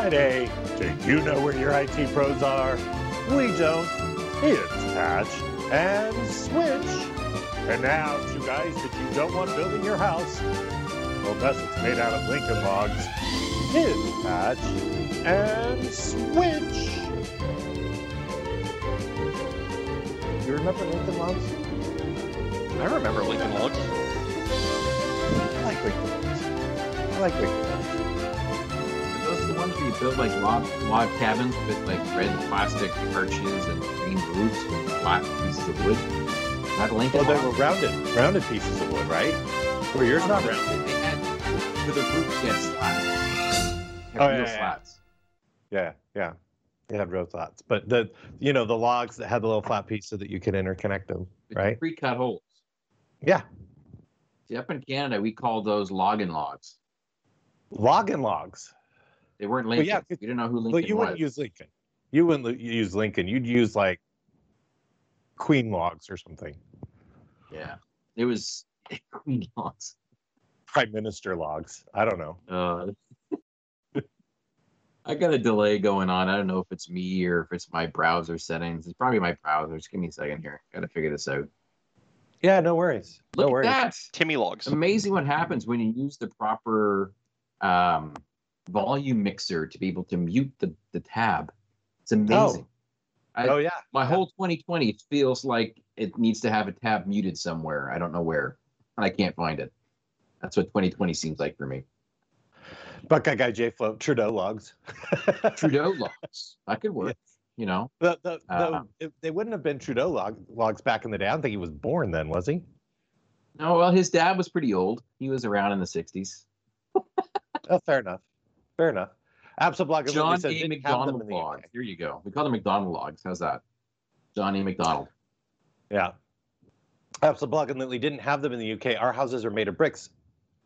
Friday. Do you know where your IT pros are? We don't. It's Patch and Switch. And now, two guys that you don't want building your house, well, unless it's made out of Lincoln logs. It's Patch and Switch. You remember Lincoln logs? I remember Lincoln Logs. I like Lincoln logs. I like Lincoln logs. Are those the ones where you build like log log cabins with like red plastic arches and green roofs with flat pieces of wood? Is that a Lincoln Well, they were rounded, rounded pieces of wood, right? Well, yours not rounded. They had for the roof, had slats. Oh, real yeah, yeah. slats. Yeah, yeah. They had row slots, but the you know the logs that had the little flat piece so that you could interconnect them, With right? Pre-cut holes. Yeah, See, up in Canada, we call those logging logs. log and logs. They weren't Well, Lincoln. yeah, 'cause- we didn't know who Lincoln was. But you was. wouldn't use Lincoln. You wouldn't use Lincoln. You'd use like Queen logs or something, yeah, it was Queen logs. Prime Minister logs. I don't know. Uh, I got a delay going on. I don't know if it's me or if it's my browser settings. It's probably my browser. Just give me a second here. Got to figure this out. Yeah, no worries. Look no at worries. that. Timmy Logs. Amazing what happens when you use the proper um, volume mixer to be able to mute the, the tab. It's amazing. I- oh yeah. My whole 2020 feels like it needs to have a tab muted somewhere. I don't know where. And I can't find it. That's what 2020 seems like for me. Buckeye guy J Flow Trudeau logs. Trudeau logs. That could work. You know, The, the, the, Uh, they wouldn't have been Trudeau log, logs back in the day. I don't think he was born then, was he? no, well, his dad was pretty old. He was around in the 60s. Oh, fair enough. Fair enough. Absablog John says A. didn't have them Macdonald. Here you go. We call them Macdonald logs. How's that? John A. Macdonald. Yeah. Lily didn't have them in the UK. Our houses are made of bricks.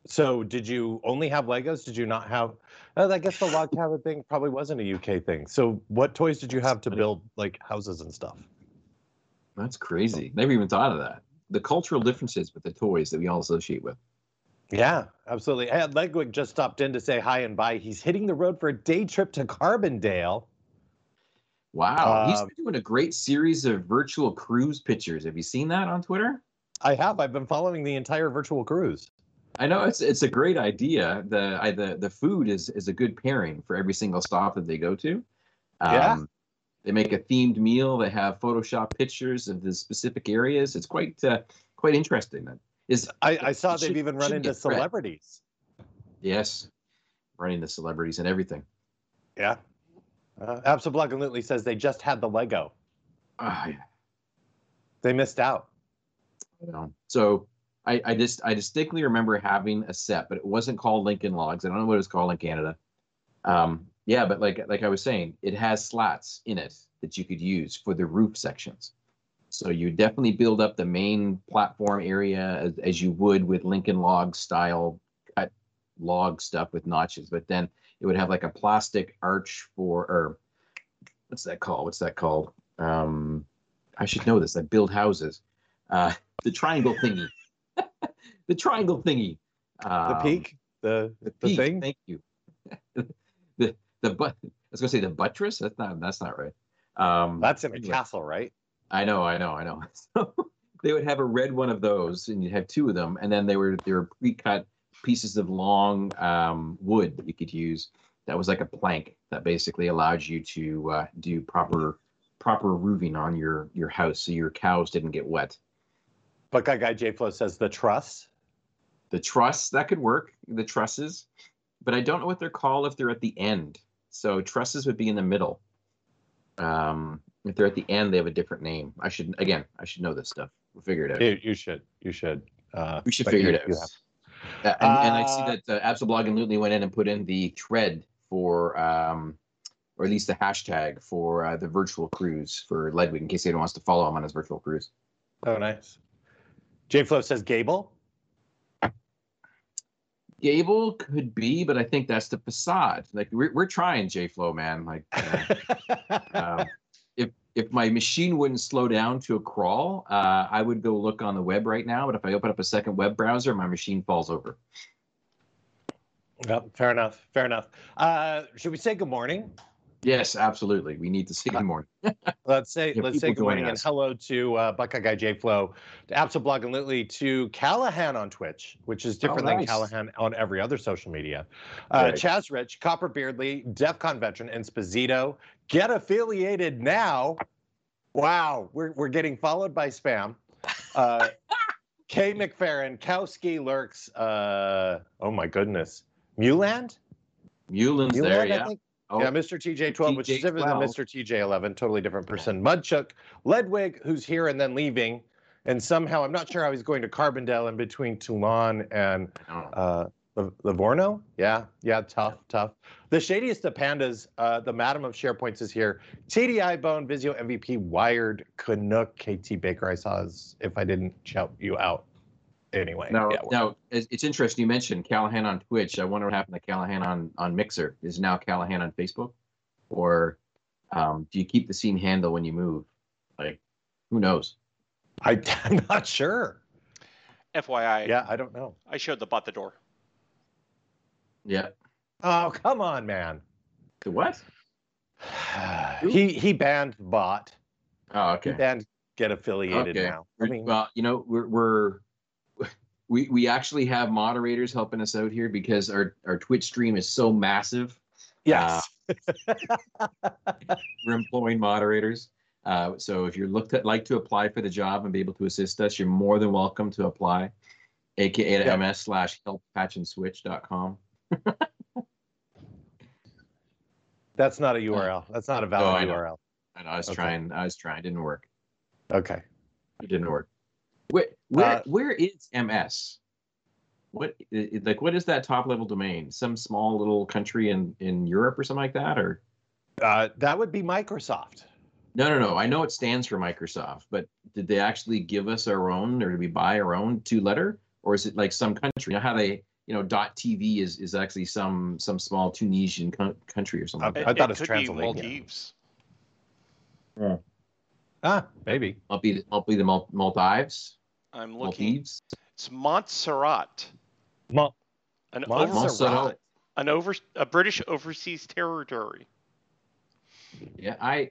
So did you only have Legos? Did you not have? Uh, I guess the log cabin thing probably wasn't a UK thing. So what toys did you have to build like houses and stuff? That's crazy. Never even thought of that. The cultural differences with the toys that we all associate with. Yeah, absolutely. Hey, Ledwig just stopped in to say hi and bye. He's hitting the road for a day trip to Carbondale. Wow. He's Um, been doing a great series of virtual cruise pictures. Have you seen that on Twitter? I have. I've been following the entire virtual cruise. I know it's it's a great idea. The I, the the food is is a good pairing for every single stop that they go to. Um, Yeah. They make a themed meal. They have Photoshop pictures of the specific areas. It's quite uh, quite interesting. That is I, I saw they've should- even run into celebrities. yes, running the celebrities and everything. Yeah. Uh, Lily says they just had the Lego. Ah, yeah. They missed out. you know. So I, I just I distinctly remember having a set, but it wasn't called Lincoln Logs. I don't know what it was called in Canada. Um, yeah, but like like I was saying, it has slats in it that you could use for the roof sections. So you definitely build up the main platform area as, as you would with Lincoln log style cut log stuff with notches, but then it would have like a plastic arch for or what's that called? What's that called? Um, I should know this. I build houses. Uh, the triangle thingy. the triangle thingy. The Um, peak, the The, the peak, thing. Thank you. the the but I was gonna say the buttress. That's not that's not right. Um, That's in a anyway. castle, right? I know, I know, I know. So they would have a red one of those, and you'd have two of them, and then they were they were pre-cut pieces of long um, wood that you could use. That was like a plank that basically allowed you to uh, do proper proper roofing on your your house, so your cows didn't get wet. Buckeye guy J Flow says the truss. The truss that could work, the trusses, but I don't know what they're called if they're at the end. So trusses would be in the middle. Um, if they're at the end, they have a different name. I should again, I should know this stuff. We'll figure it out. You, you should. You should. Uh, We should figure you- it out. you have- Uh, and, and I see Uh, that uh, Absablog and Lutely went in and put in the thread for, um, or at least the hashtag for uh, the virtual cruise for Ledwig in case anyone wants to follow him on his virtual cruise. Oh, nice. J Flow says Gable. Gable could be, but I think that's the facade. Like we're, we're trying J Flow, man. Like uh, um, if my machine wouldn't slow down to a crawl, uh, I would go look on the web right now. But if I open up a second web browser, my machine falls over. Yep, fair enough. Fair enough. Uh, should we say good morning? Yes, absolutely. We need to say good morning. Let's say Yeah, let's say good morning joining and hello to uh, Buckeye Guy J Flow, to Absolblog and Litly, to Callahan on Twitch, which is different than nice. Callahan on every other social media. Uh, Right. Chaz Rich, Copper Beardley, DEF CON veteran, and Sposito. Get affiliated now. Wow, we're we're getting followed by spam. Uh, Kay McFerrin, Kowski lurks. Uh, oh my goodness, Muland. Mulan's Muland, there, I yeah. think. Oh, Yeah, Mr. TJ12, which is different than Mr. TJ11, totally different person. Mudchuck, Ledwig, who's here and then leaving, and somehow I'm not sure how he's going to Carbondale in between Toulon and I don't know. uh, Liv- Livorno. Yeah, yeah, tough, tough. The shadiest of pandas, uh, the Madam of SharePoints is here. TDI Bone, Visio MVP, Wired, Canuck, KT Baker. I saw as if I didn't shout you out. Anyway, Now, yeah, now it's, it's interesting. You mentioned Callahan on Twitch. I wonder what happened to Callahan on on Mixer. Is now Callahan on Facebook, or um, do you keep the scene handle when you move? Like, who knows? I, I'm not sure. FYI, Yeah, I don't know. I showed the bot the door. Yeah. Oh, come on, man. The what? he he banned bot. Oh, okay. He banned get affiliated Okay. now. I mean, well, you know, we're, we're we we actually have moderators helping us out here because our our Twitch stream is so massive. yes. We're employing moderators. Uh, so if you're looked at like to apply for the job and be able to assist us, you're more than welcome to apply. AKA to Yeah. ms slash helppatchandswitch.com. That's not a URL. That's not a valid Oh, I. URL. I know I was Okay. trying. I was trying. Didn't work. Okay. It didn't work. Where where Uh, where is MS? What like what is that top level domain? Some small little country in in Europe or something like that, or Uh, that would be Microsoft. no no no. I know it stands for Microsoft, but did they actually give us our own, or did we buy our own two letter, or is it like some country? You know how they you know dot TV is is actually some some small Tunisian co- country or something. Uh, like I thought it was could Transylvania. be Maldives. Ah, maybe. Might be might be the Mal- Maldives. I'm looking. Maldives. It's Montserrat, Mo- an Montserrat. over, Montserrat. an over a British overseas territory. Yeah, I,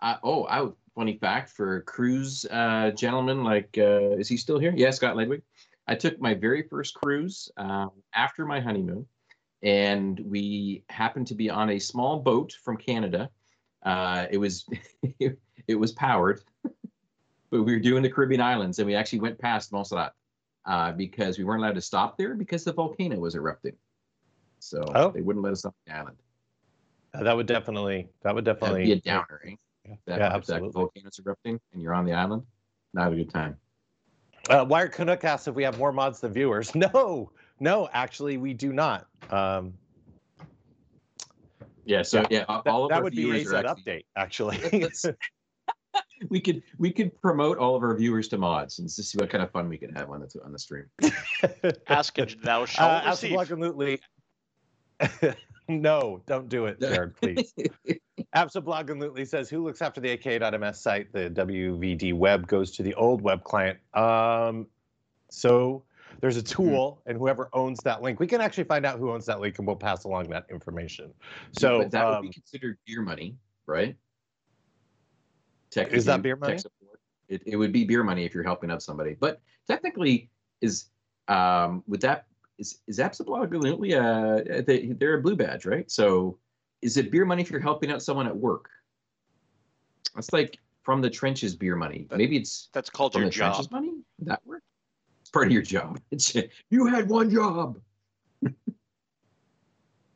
I oh, I funny fact for a cruise uh, gentlemen, like, uh, is he still here? Yeah, Scott Ledwig. I took my very first cruise um, after my honeymoon, and we happened to be on a small boat from Canada. Uh, it was it was powered, but we were doing the Caribbean islands, and we actually went past Montserrat uh, because we weren't allowed to stop there because the volcano was erupting. So Oh. they wouldn't let us stop the island. Uh, that would definitely. That would That'd definitely. be a downer, eh? Yeah, that, yeah, if that absolutely. volcano's erupting and you're on the island, not a good time. Uh, Wired Canuck asks if we have more mods than viewers. No, no, actually, we do not. Um, Yeah, so yeah, all that, of that our would be viewers AZ are actually, update, actually. We could we could promote all of our viewers to mods and just see what kind of fun we could have on the on the stream. Ask and thou uh, shalt receive. absolutely. No, don't do it, Jared, please. Absolutely says, who looks after the aka.ms site? The WVD web goes to the old web client. Um, so there's a tool, and whoever owns that link, we can actually find out who owns that link, and we'll pass along that information. So but that would um, be considered beer money, right? Tech Is that beer money? It, it would be beer money if you're helping out somebody, but technically, is um would that is is absolutely uh they, they're a blue badge, right? So is it beer money if you're helping out someone at work? That's like from the trenches beer money. That- Maybe it's That's called from your the job. trenches money. Would that work? It's part of your job. It's you had one job.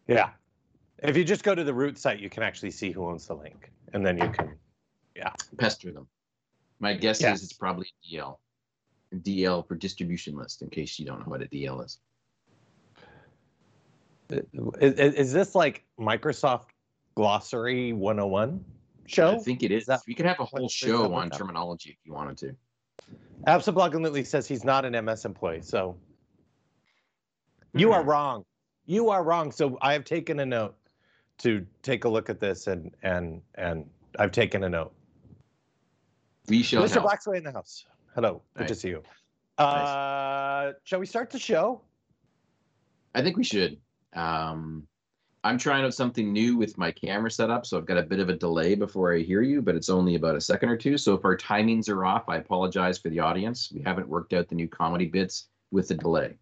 yeah, if you just go to the root site, you can actually see who owns the link, and then you can. Yeah, pester them. My guess Yes. is it's probably DL. DL for distribution list, in case you don't know what a DL is. Is, is is this like Microsoft Glossary 101 show? I think it is. that- we could have a whole is show on that- terminology if you wanted to. Lily says he's not an MS employee, so you are Hmm. wrong. You are wrong. So I have taken a note to take a look at this, and and and I've taken a note. We shall Mr. help. Blacksway in the house. Hello, good to see you. Uh, shall we start the show? I think we should. Um, I'm trying out something new with my camera setup, so I've got a bit of a delay before I hear you, but it's only about a second or two. So if our timings are off, I apologize for the audience. We haven't worked out the new comedy bits with the delay.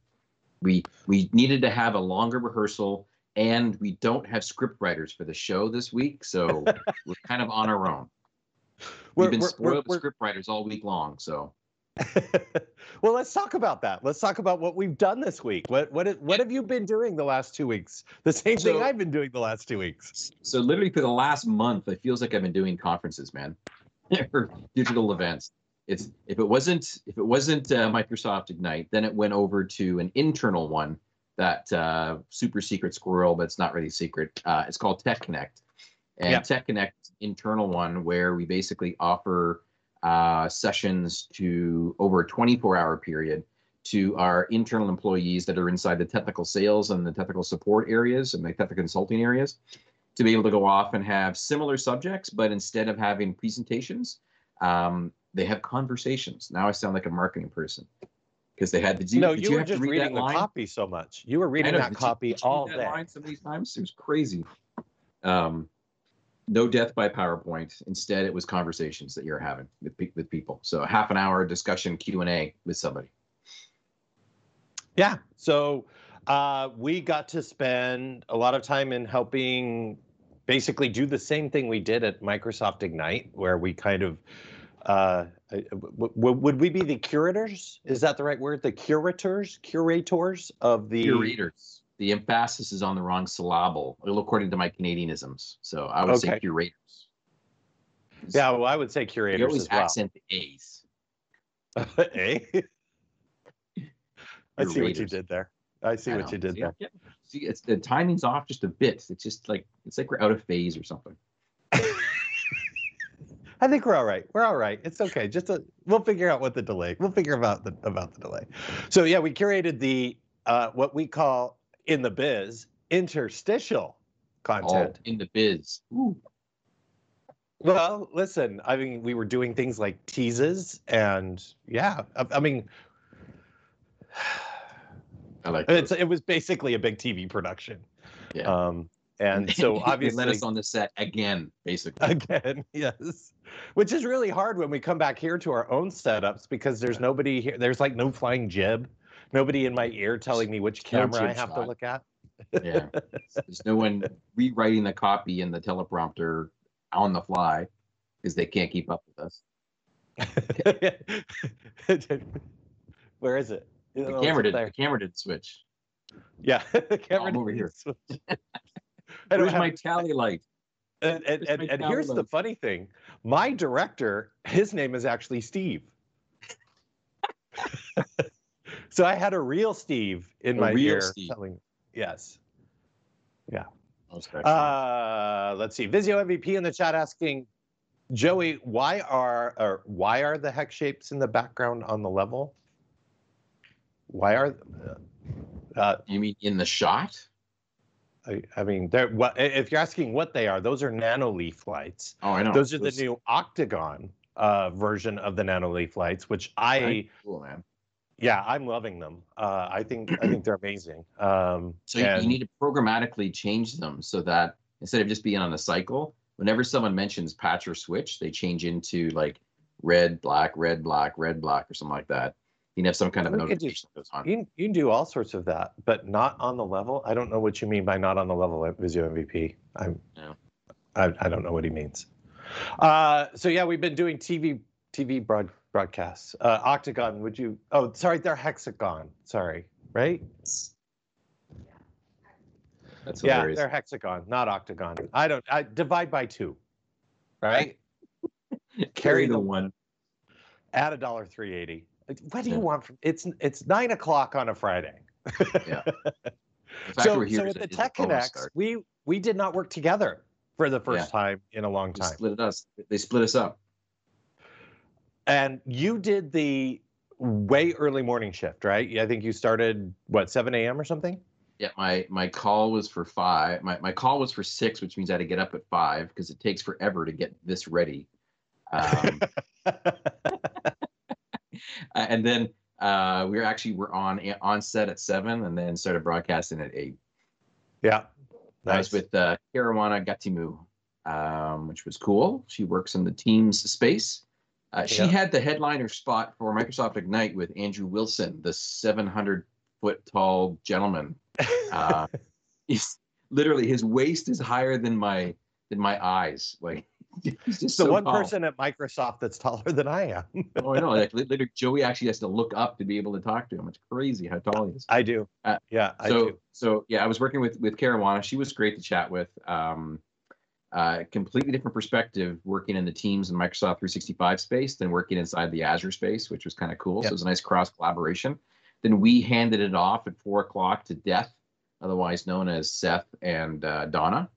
We we needed to have a longer rehearsal, and we don't have script writers for the show this week, so we're kind of on our own. We've been spoiled with script writers all week long, so well, let's talk about that. Let's talk about what we've done this week. What what what have you been doing the last two weeks? The same so, thing I've been doing the last two weeks. So literally for the last month, it feels like I've been doing conferences, man, or digital events. It's if it wasn't if it wasn't uh, Microsoft Ignite, then it went over to an internal one that uh, super secret squirrel, but it's not really secret. Uh, it's called Tech Connect, and yeah. Tech Connect internal one where we basically offer uh, sessions to over a 24 hour period to our internal employees that are inside the technical sales and the technical support areas and the technical consulting areas to be able to go off and have similar subjects, but instead of having presentations, um, they have conversations. Now I sound like a marketing person because they had the. do. No, you, you were just reading the line? copy so much. You were reading know, that copy you, all that day. Line so many times. It was crazy. Um, no death by PowerPoint. Instead, it was conversations that you're having with, with people. So a half an hour discussion Q and A with somebody. Yeah. So uh, we got to spend a lot of time in helping basically do the same thing we did at Microsoft Ignite, where we kind of uh, would we be the curators? Is that the right word? The curators, curators of the curators the emphasis is on the wrong syllable, according to my Canadianisms. So I would okay. say curators. Yeah, well, I would say curators. You always as well. accent the A's. A. I see what you did there. I see I what you did see, there. Yeah. See, it's the timing's off just a bit. It's just like it's like we're out of phase or something. I think we're all right. We're all right. It's okay. Just a, we'll figure out what the delay. We'll figure about the about the delay. So yeah, we curated the uh, what we call in the biz interstitial content. Oh, in the biz. Ooh. Well, listen, I mean, we were doing things like teases, and yeah, I, I mean, I like it's, it was basically a big TV production. Yeah. Um, and so obviously, let us on the set again, basically. Again, yes. Which is really hard when we come back here to our own setups because there's nobody here. There's like no flying jib nobody in my ear telling me which camera no I have shot. to look at. yeah, there's no one rewriting the copy in the teleprompter on the fly because they can't keep up with us. Where is it? The oh, camera did. The camera did switch. Yeah, the camera I'm over here. Where's have... my tally light? And, and, and, and here's light? the funny thing: my director, his name is actually Steve. So I had a real Steve in a my ear Steve. telling, yes, yeah. Uh, let's see. Visio MVP in the chat asking, Joey, why are or why are the hex shapes in the background on the level? Why are? Uh, you mean in the shot? I, I mean, they're what if you're asking what they are? Those are nanoleaf lights. Oh, I know. Those are those... the new octagon uh, version of the nanoleaf lights, which I cool, man. Yeah, I'm loving them. Uh, I think I think they're amazing. Um, so and... you need to programmatically change them so that instead of just being on a cycle, whenever someone mentions patch or switch, they change into like red, black, red, black, red, black, or something like that. You can have some kind of notification that goes on. You, you can do all sorts of that, but not on the level. I don't know what you mean by not on the level at Visio MVP. I'm, yeah. I, I don't know what he means. Uh, so yeah, we've been doing TV TV broad broadcasts. Uh, Octagon, would you? Oh, sorry, they're hexagon. Sorry, right? That's yeah, hilarious. they're hexagon, not octagon. I don't. I divide by two, right? Carry the one. Add a dollar three eighty. What do you want from? It's it's nine o'clock on a Friday. yeah. So, so at the Tech Connects, we we did not work together for the first yeah. time in a long time. They split us. They split us up. And you did the way early morning shift, right? I think you started what 7 a.m. or something. Yeah, my my call was for five. My my call was for six, which means I had to get up at five because it takes forever to get this ready. Um, and then uh, we were actually were on on set at seven, and then started broadcasting at eight. Yeah. Nice. I was with uh, Karuana Gatimu, um, which was cool. She works in the Teams space. Uh, she yeah. had the headliner spot for Microsoft Ignite with Andrew Wilson, the 700 foot tall gentleman. Uh, he's literally his waist is higher than my than my eyes. Like he's just the so one tall. person at Microsoft that's taller than I am. oh, I know. Like literally, Joey actually has to look up to be able to talk to him. It's crazy how tall he is. I do. Uh, yeah. I so do. so yeah, I was working with with Karuana. She was great to chat with. Um, uh, completely different perspective working in the Teams and Microsoft 365 space than working inside the Azure space, which was kind of cool. Yep. So it was a nice cross collaboration. Then we handed it off at four o'clock to Death, otherwise known as Seth and uh, Donna.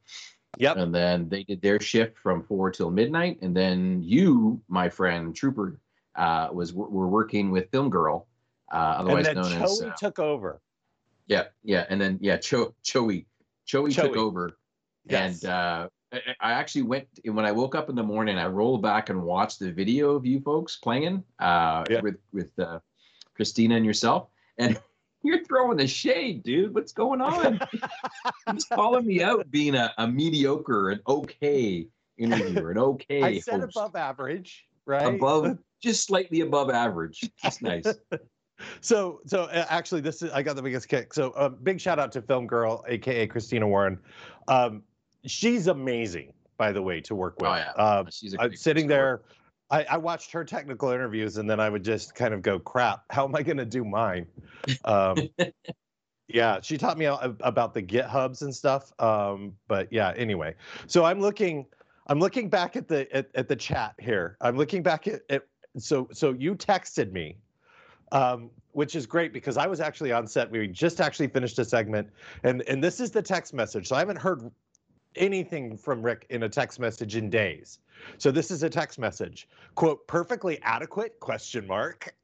Yep. And then they did their shift from four till midnight. And then you, my friend Trooper, uh, was were working with Film Girl, uh, otherwise known Choey as. Choey uh, took over. Yeah, yeah, and then yeah, Cho Choey, Choey, took over, yes. and uh, I actually went when I woke up in the morning. I rolled back and watched the video of you folks playing uh, yeah. with with uh, Christina and yourself, and you're throwing the shade, dude. What's going on? He's calling me out being a, a mediocre, an okay interviewer, an okay. I said host. above average, right? Above, just slightly above average. That's nice. so so uh, actually this is i got the biggest kick so uh, big shout out to film girl aka christina warren um, she's amazing by the way to work with oh, yeah. Uh, she's sitting there I, I, watched her technical interviews and then I would just kind of go, crap, how am I going to do mine? Um, yeah, she taught me about the GitHubs and stuff. Um, but yeah, anyway, so I'm looking, I'm looking back at the at, at the chat here. I'm looking back at, at so so you texted me, um, which is great because I was actually on set. We just actually finished a segment, and and this is the text message. So I haven't heard anything from Rick in a text message in days. So this is a text message. Quote, perfectly adequate question mark.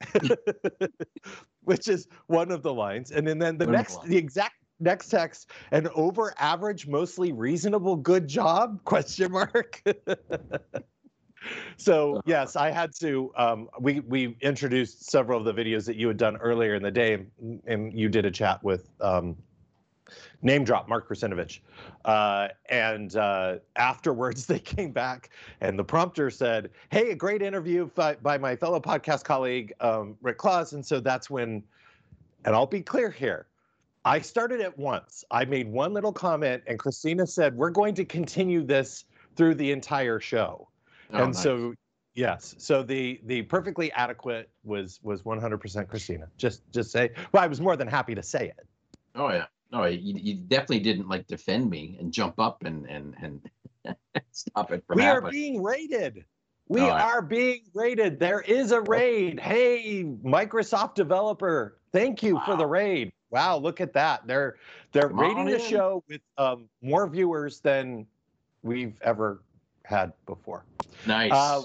Which is one of the lines. And then, then the next the exact next text, an over average, mostly reasonable good job? Question mark. so yes, I had to. Um, we we introduced several of the videos that you had done earlier in the day, and you did a chat with um, name drop Mark Russinovich. Uh, and uh, afterwards, they came back, and the prompter said, "Hey, a great interview by, by my fellow podcast colleague um, Rick Claus." And so that's when, and I'll be clear here. I started at once. I made one little comment, and Christina said, "We're going to continue this through the entire show." Oh, and nice. so Yes. So the the perfectly adequate was was 100% Christina. Just just say. Well, I was more than happy to say it. Oh yeah. No, you, you definitely didn't like defend me and jump up and and and stop it from. We happening. are being raided. We oh, are being raided. There is a raid. Hey, Microsoft developer, thank you wow. for the raid. Wow, look at that. They're they're Come rating the show with um, more viewers than we've ever had before. Nice. Uh,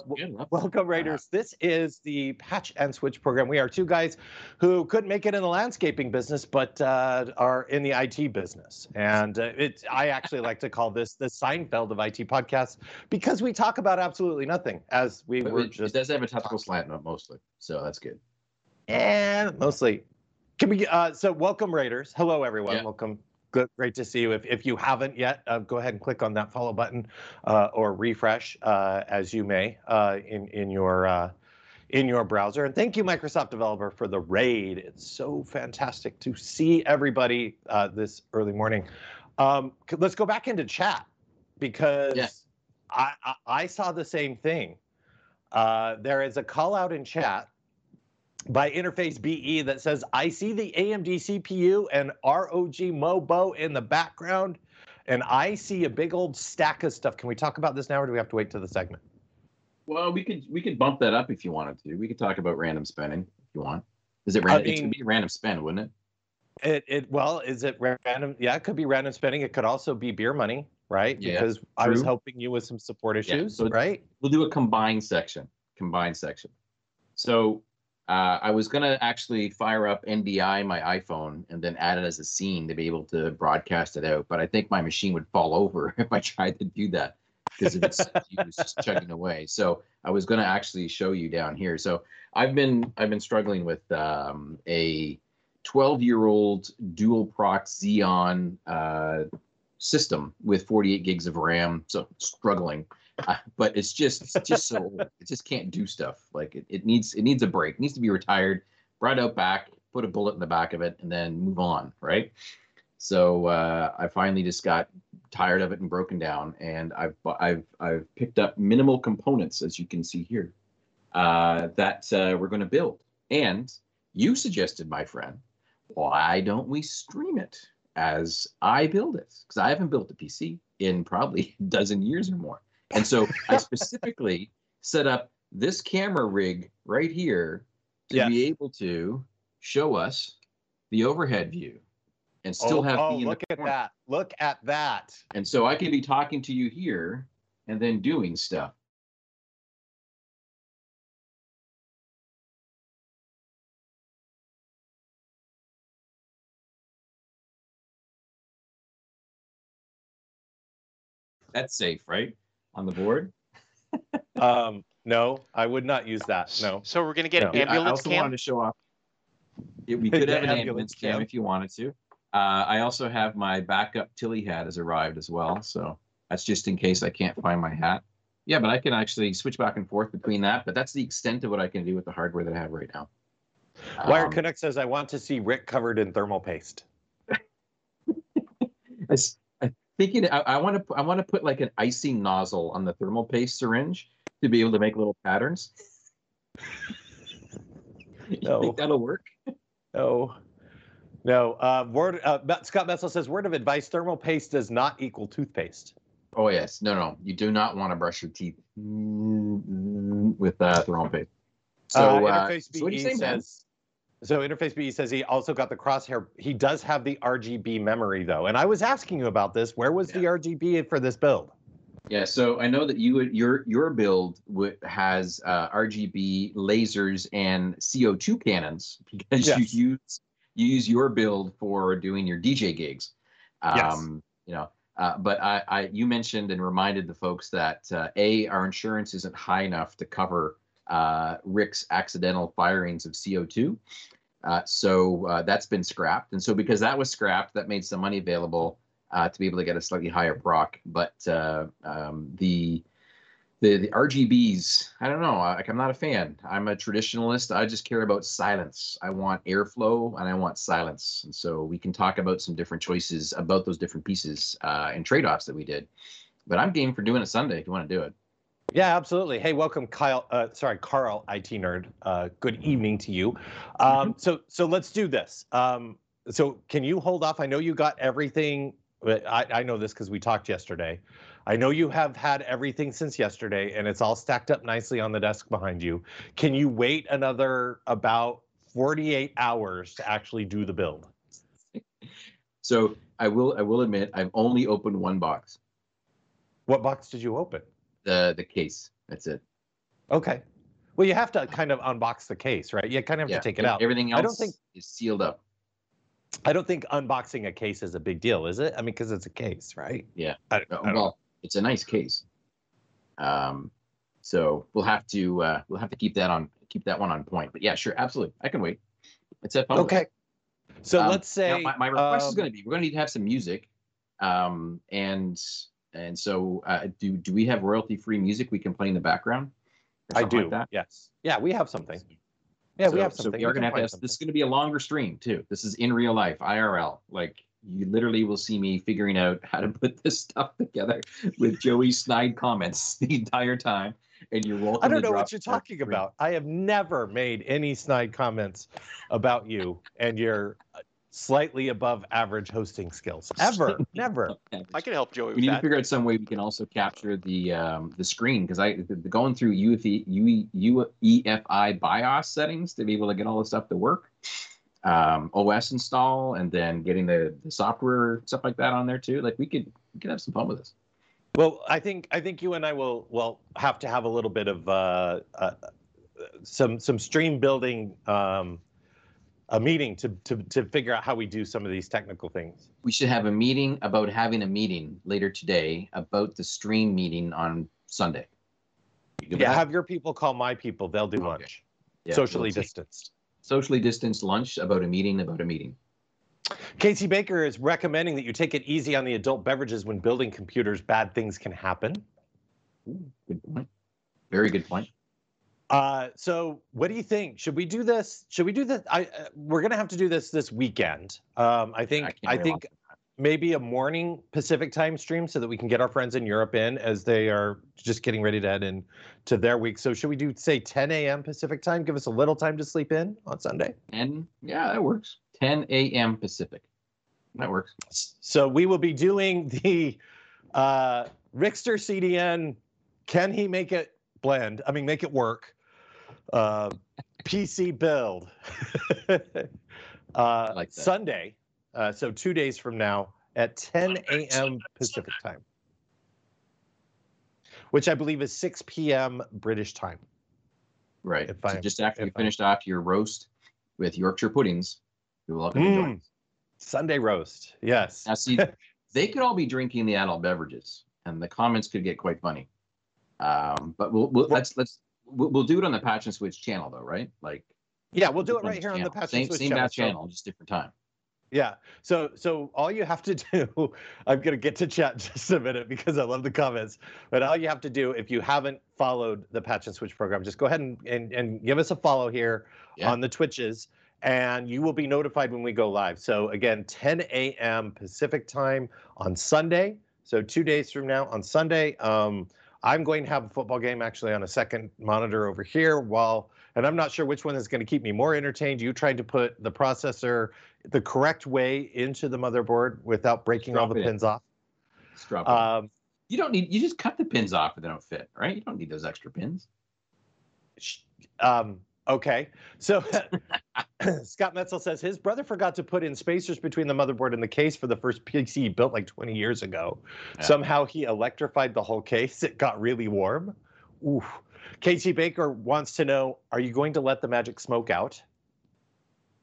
welcome, Raiders. This is the Patch and Switch program. We are two guys who couldn't make it in the landscaping business, but uh, are in the IT business. And uh, it, I actually like to call this the Seinfeld of IT podcasts because we talk about absolutely nothing as we but were it, just. It does have a topical slant, mostly. So that's good. And mostly. Can we? Uh, so, welcome, Raiders. Hello, everyone. Yeah. Welcome good, great to see you. If, if you haven't yet, uh, go ahead and click on that follow button uh, or refresh uh, as you may uh, in in your uh, in your browser. And thank you, Microsoft Developer, for the raid. It's so fantastic to see everybody uh, this early morning. Um, let's go back into chat because yeah. I, I, I saw the same thing. there is a call out in chat by Interface BE that says, I see the AMD CPU and ROG Mobo in the background, and I see a big old stack of stuff. Can we talk about this now, or do we have to wait to the segment? Well, we could we could bump that up if you wanted to. We could talk about random spending if you want. Is it random? I mean, it could be random spend, wouldn't it? It it well, is it random? Yeah, it could be random spending. It could also be beer money, right? Yeah, because true. I was helping you with some support issues, yeah, so right? We'll do a combined section. Combined section. So uh, I was gonna actually fire up NDI my iPhone and then add it as a scene to be able to broadcast it out, but I think my machine would fall over if I tried to do that because it was just chugging away. So I was gonna actually show you down here. So I've been I've been struggling with um, a 12 year old dual proc Xeon uh, system with 48 gigs of RAM, so struggling. But it's just it's just so it just can't do stuff. Like it, it needs it needs a break. It needs to be retired, brought out back, put a bullet in the back of it, and then move on. Right. So uh, I finally just got tired of it and broken down, and I've I've I've picked up minimal components, as you can see here, uh, that uh, we're going to build. And you suggested, my friend, why don't we stream it as I build it? Because I haven't built a PC in probably a dozen years or more. And so I specifically set up this camera rig right here to yeah. be able to show us the overhead view and oh, still oh, have oh, look at corner. that look at that and so i can be talking to you here and then doing stuff That's safe, right? On the board. um, no, I would not use that. No. So we're gonna get no. an ambulance I also cam? wanted to show off. Yeah, we could have an ambulance cam, cam if you wanted to. Uh, I also have my backup Tilly hat has arrived as well, so that's just in case I can't find my hat. Yeah, but I can actually switch back and forth between that. But that's the extent of what I can do with the hardware that I have right now. Wired um, Canuck says I want to see Rick covered in thermal paste. thinking I, I want to I want to put like an icing nozzle on the thermal paste syringe to be able to make little patterns. no, think that'll work? No, no. Uh, word uh, Scott Metzel says word of advice: thermal paste does not equal toothpaste. Oh yes, no, no. You do not want to brush your teeth with uh, thermal paste. So, uh, uh, so what do you say, says, so Interface B says he also got the crosshair. He does have the RGB memory though, and I was asking you about this. Where was yeah. the RGB for this build? Yeah, so I know that you your your build has uh, RGB lasers and CO2 cannons because yes. you use you use your build for doing your DJ gigs. Um, yes. You know, uh, but I, I you mentioned and reminded the folks that uh, a our insurance isn't high enough to cover Rick's accidental firings of CO2. Uh, so uh, that's been scrapped. And so because that was scrapped, that made some money available uh, to be able to get a slightly higher proc. But uh, um, the, the the RGBs, I don't know. Like I'm not a fan. I'm a traditionalist. I just care about silence. I want airflow and I want silence. And so we can talk about some different choices about those different pieces uh, and trade-offs that we did. But I'm game for doing it Sunday if you want to do it. Yeah, absolutely. Hey, welcome, Kyle. Uh, sorry, Carl, IT nerd. Uh, good evening to you. Um, mm-hmm. so, so let's do this. Um, so, can you hold off? I know you got everything. I, I know this because we talked yesterday. I know you have had everything since yesterday, and it's all stacked up nicely on the desk behind you. Can you wait another about 48 hours to actually do the build? So, I will. I will admit, I've only opened one box. What box did you open? The the case. That's it. Okay. Well, you have to kind of unbox the case, right? You kind of have yeah, to take it out. Everything else I don't think, is sealed up. I don't think unboxing a case is a big deal, is it? I mean, because it's a case, right? Yeah. I, I well, know. it's a nice case. Um, so we'll have to uh, we'll have to keep that on keep that one on point. But yeah, sure, absolutely, I can wait. It's at public. Okay. So um, let's say my, my, request um, is going to be we're going to need to have some music, um, and and so, uh, do do we have royalty free music we can play in the background? I do. Like yes. Yeah, we have something. Yeah, so, we have something. So we are going to have to. This is going to be a longer stream too. This is in real life, IRL. Like you literally will see me figuring out how to put this stuff together with Joey snide comments the entire time. And you're welcome. I don't know what you're talking about. I have never made any snide comments about you and your slightly above average hosting skills. Ever, never. I can help Joey. We need that. to figure out some way we can also capture the um, the screen because I the, going through UEFI, UE, UEFI BIOS settings to be able to get all the stuff to work. Um, OS install and then getting the, the software stuff like that on there too. Like we could we could have some fun with this. Well, I think I think you and I will will have to have a little bit of uh, uh, some some stream building um, a meeting to, to to figure out how we do some of these technical things. We should have a meeting about having a meeting later today about the stream meeting on Sunday. Yeah, have your people call my people. They'll do okay. lunch. Yeah, socially we'll distanced. Socially distanced lunch about a meeting about a meeting. Casey Baker is recommending that you take it easy on the adult beverages when building computers. Bad things can happen. Ooh, good point. Very good point. Uh, so what do you think? Should we do this? Should we do this? I uh, we're gonna have to do this this weekend. Um, I think I, I think maybe a morning Pacific time stream so that we can get our friends in Europe in as they are just getting ready to head in to their week. So should we do say 10 a.m. Pacific time? Give us a little time to sleep in on Sunday. And yeah, that works. 10 a.m. Pacific. That works. So we will be doing the uh, Rickster CDN. Can he make it blend? I mean, make it work. Uh, PC build. uh, like Sunday. Uh, so two days from now at 10 a.m. Pacific time, which I believe is 6 p.m. British time. Right. So just after you finished off your roast with Yorkshire puddings, you're welcome mm, to join. Sunday roast. Yes. Now, see, they could all be drinking the adult beverages, and the comments could get quite funny. Um, but we'll, we'll let's let's we'll, we'll do it on the Patch and Switch channel, though, right? Like, yeah, we'll do it right here channel. on the Patch same, and Switch same channel. channel, just different time. Yeah. So so all you have to do, I'm gonna get to chat just a minute because I love the comments. But all you have to do, if you haven't followed the Patch and Switch program, just go ahead and and, and give us a follow here yeah. on the Twitches, and you will be notified when we go live. So again, 10 a.m. Pacific time on Sunday. So two days from now on Sunday. Um, I'm going to have a football game actually on a second monitor over here while and I'm not sure which one is going to keep me more entertained. You tried to put the processor the correct way into the motherboard without breaking all the pins in. off. Um, you don't need. You just cut the pins off if they don't fit, right? You don't need those extra pins. Um, okay, so Scott Metzel says his brother forgot to put in spacers between the motherboard and the case for the first PC he built like 20 years ago. Yeah. Somehow he electrified the whole case. It got really warm. Ooh. Casey Baker wants to know: Are you going to let the magic smoke out?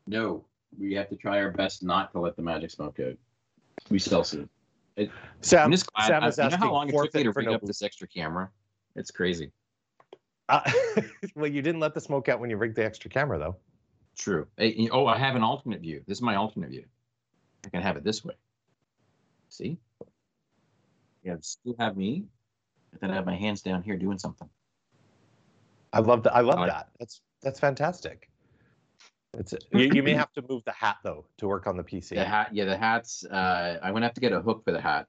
No, we have to try our best not to let the magic smoke out. We still see it. Sam, glad, Sam is I, you know how long it took me to no up this extra camera? It's crazy. Uh, well, you didn't let the smoke out when you rigged the extra camera, though. True. Hey, oh, I have an alternate view. This is my alternate view. I can have it this way. See? Yeah, still have me, and then I have my hands down here doing something. I love that. I love that. That's that's fantastic. It's you, you may have to move the hat though to work on the PC. The hat, yeah, the hats. Uh, I'm gonna have to get a hook for the hat.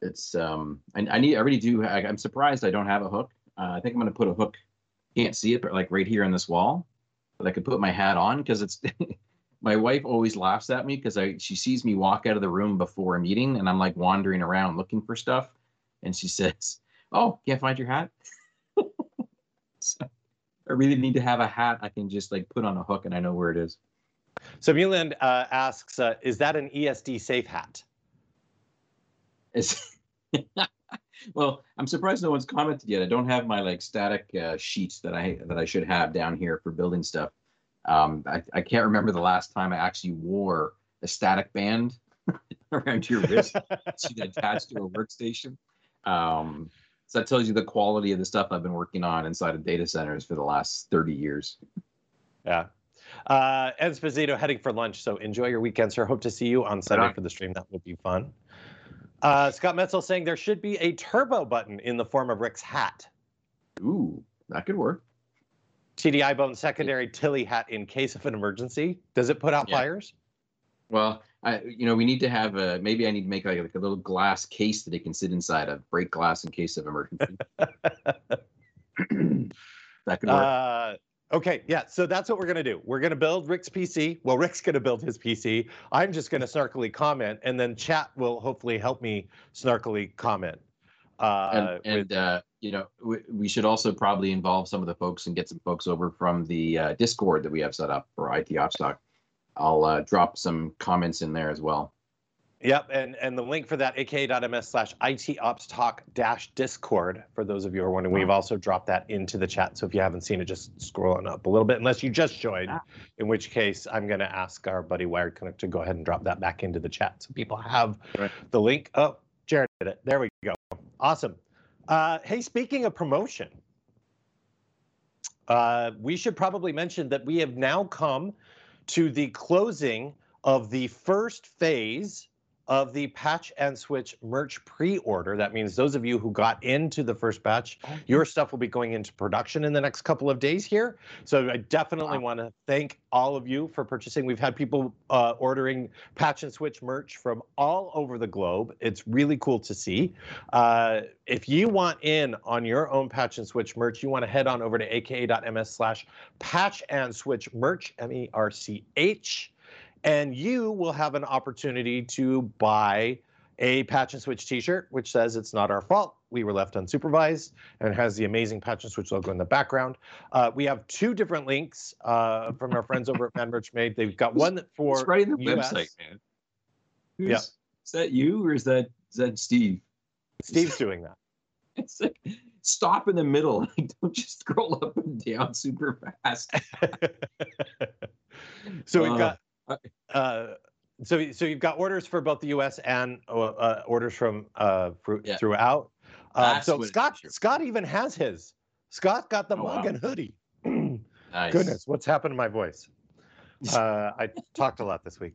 It's um, I, I need. I really do. I, am surprised I don't have a hook. Uh, I think I'm gonna put a hook. Can't see it, but like right here on this wall, but I could put my hat on because it's. my wife always laughs at me because I she sees me walk out of the room before a meeting and I'm like wandering around looking for stuff, and she says, "Oh, can't find your hat." so, I really need to have a hat I can just like put on a hook and I know where it is. So Muland uh, asks, uh, is that an ESD safe hat? Is well, I'm surprised no one's commented yet. I don't have my like static uh, sheets that I that I should have down here for building stuff. Um, I, I can't remember the last time I actually wore a static band around your wrist attached to a workstation. Um, so that tells you the quality of the stuff I've been working on inside of data centers for the last 30 years. Yeah. Uh, Esposito heading for lunch. So enjoy your weekend, sir. Hope to see you on Sunday for the stream. That would be fun. Uh, Scott Metzel saying there should be a turbo button in the form of Rick's hat. Ooh, that could work. TDI bone secondary Tilly hat in case of an emergency. Does it put out yeah. fires? Well, I, you know, we need to have a maybe I need to make like, like a little glass case that it can sit inside of, break glass in case of emergency. that could work. Uh, okay, yeah. So that's what we're gonna do. We're gonna build Rick's PC. Well, Rick's gonna build his PC. I'm just gonna snarkily comment, and then chat will hopefully help me snarkily comment. Uh, and, and with, uh, you know, we, we, should also probably involve some of the folks and get some folks over from the uh, Discord that we have set up for IT Ops Talk. I'll uh, drop some comments in there as well. Yep, and and the link for that aka.ms slash IT Ops Talk dash Discord for those of you who are wondering. We've also dropped that into the chat. So if you haven't seen it, just scroll on up a little bit, unless you just joined, ah. in which case I'm going to ask our buddy Wired Canuck to go ahead and drop that back into the chat so people have right. the link. Oh, Jared did it. There we go. Awesome. Uh, hey, speaking of promotion, uh, we should probably mention that we have now come to the closing of the first phase of the Patch and Switch merch pre-order. That means those of you who got into the first batch, oh. your stuff will be going into production in the next couple of days here. So I definitely wow. want to thank all of you for purchasing. We've had people uh, ordering Patch and Switch merch from all over the globe. It's really cool to see. Uh, if you want in on your own Patch and Switch merch, you want to head on over to aka.ms slash patch and switch merch, M-E-R-C-H and you will have an opportunity to buy a patch and switch t-shirt which says it's not our fault. We were left unsupervised and has the amazing patch and switch logo in the background. Uh, we have two different links uh, from our friends over at fan merch made. They've got one for it's right in the US. website man? Who's, yeah. is that you or is that is that steve? Steve's doing that. It's like stop in the middle. Like, don't just scroll up and down super fast. So we've uh, got uh, uh, so, so you've got orders for both the U.S. and uh, uh, orders from uh, for, yeah. throughout. So Scott, Scott even has his. Scott got the oh, mug wow. and hoodie. nice. Goodness, what's happened to my voice? Uh, I talked a lot this week.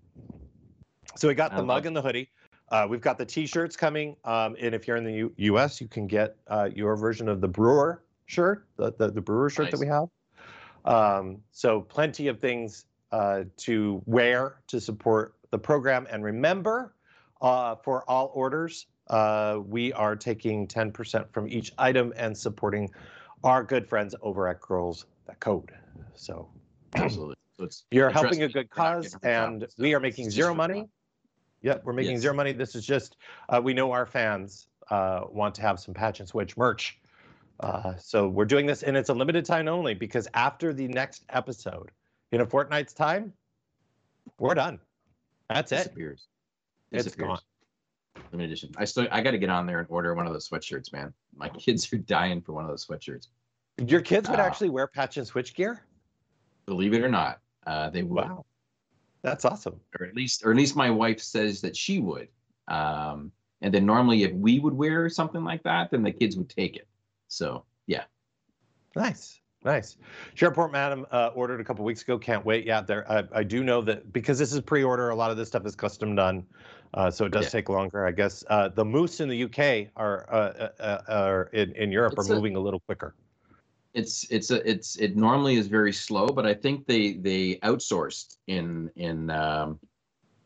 So we got the mug and the hoodie. Uh, we've got the T-shirts coming, um, and if you're in the U- U.S., you can get uh, your version of the Brewer shirt, the the, the Brewer shirt nice. that we have. Um, so plenty of things uh, to wear to support the program. And remember, uh, for all orders, uh, we are taking 10% from each item and supporting our good friends over at Girls That Code. So, absolutely. So you're helping a good cause, and we are making zero money. Yep, we're making yes. zero money. This is just, uh, we know our fans uh, want to have some patch and switch merch. Uh, so we're doing this, and it's a limited time only because after the next episode, in a fortnight's time, we're done. That's Disappears. it. Disappears. It's gone. Limited edition. I still I got to get on there and order one of those sweatshirts, man. My kids are dying for one of those sweatshirts. Your kids would uh, actually wear patch and switch gear. Believe it or not, uh, they would. Wow, that's awesome. Or at least, or at least my wife says that she would. Um, and then normally, if we would wear something like that, then the kids would take it. So yeah. Nice. Nice. Sherport Madam uh, ordered a couple weeks ago. Can't wait. Yeah, there. I, I, do know that because this is pre-order. A lot of this stuff is custom done, uh, so it does yeah. take longer. I guess uh, the moose in the UK are uh, uh, uh, are in, in Europe it's are a, moving a little quicker. It's it's a it's it normally is very slow, but I think they they outsourced in in um,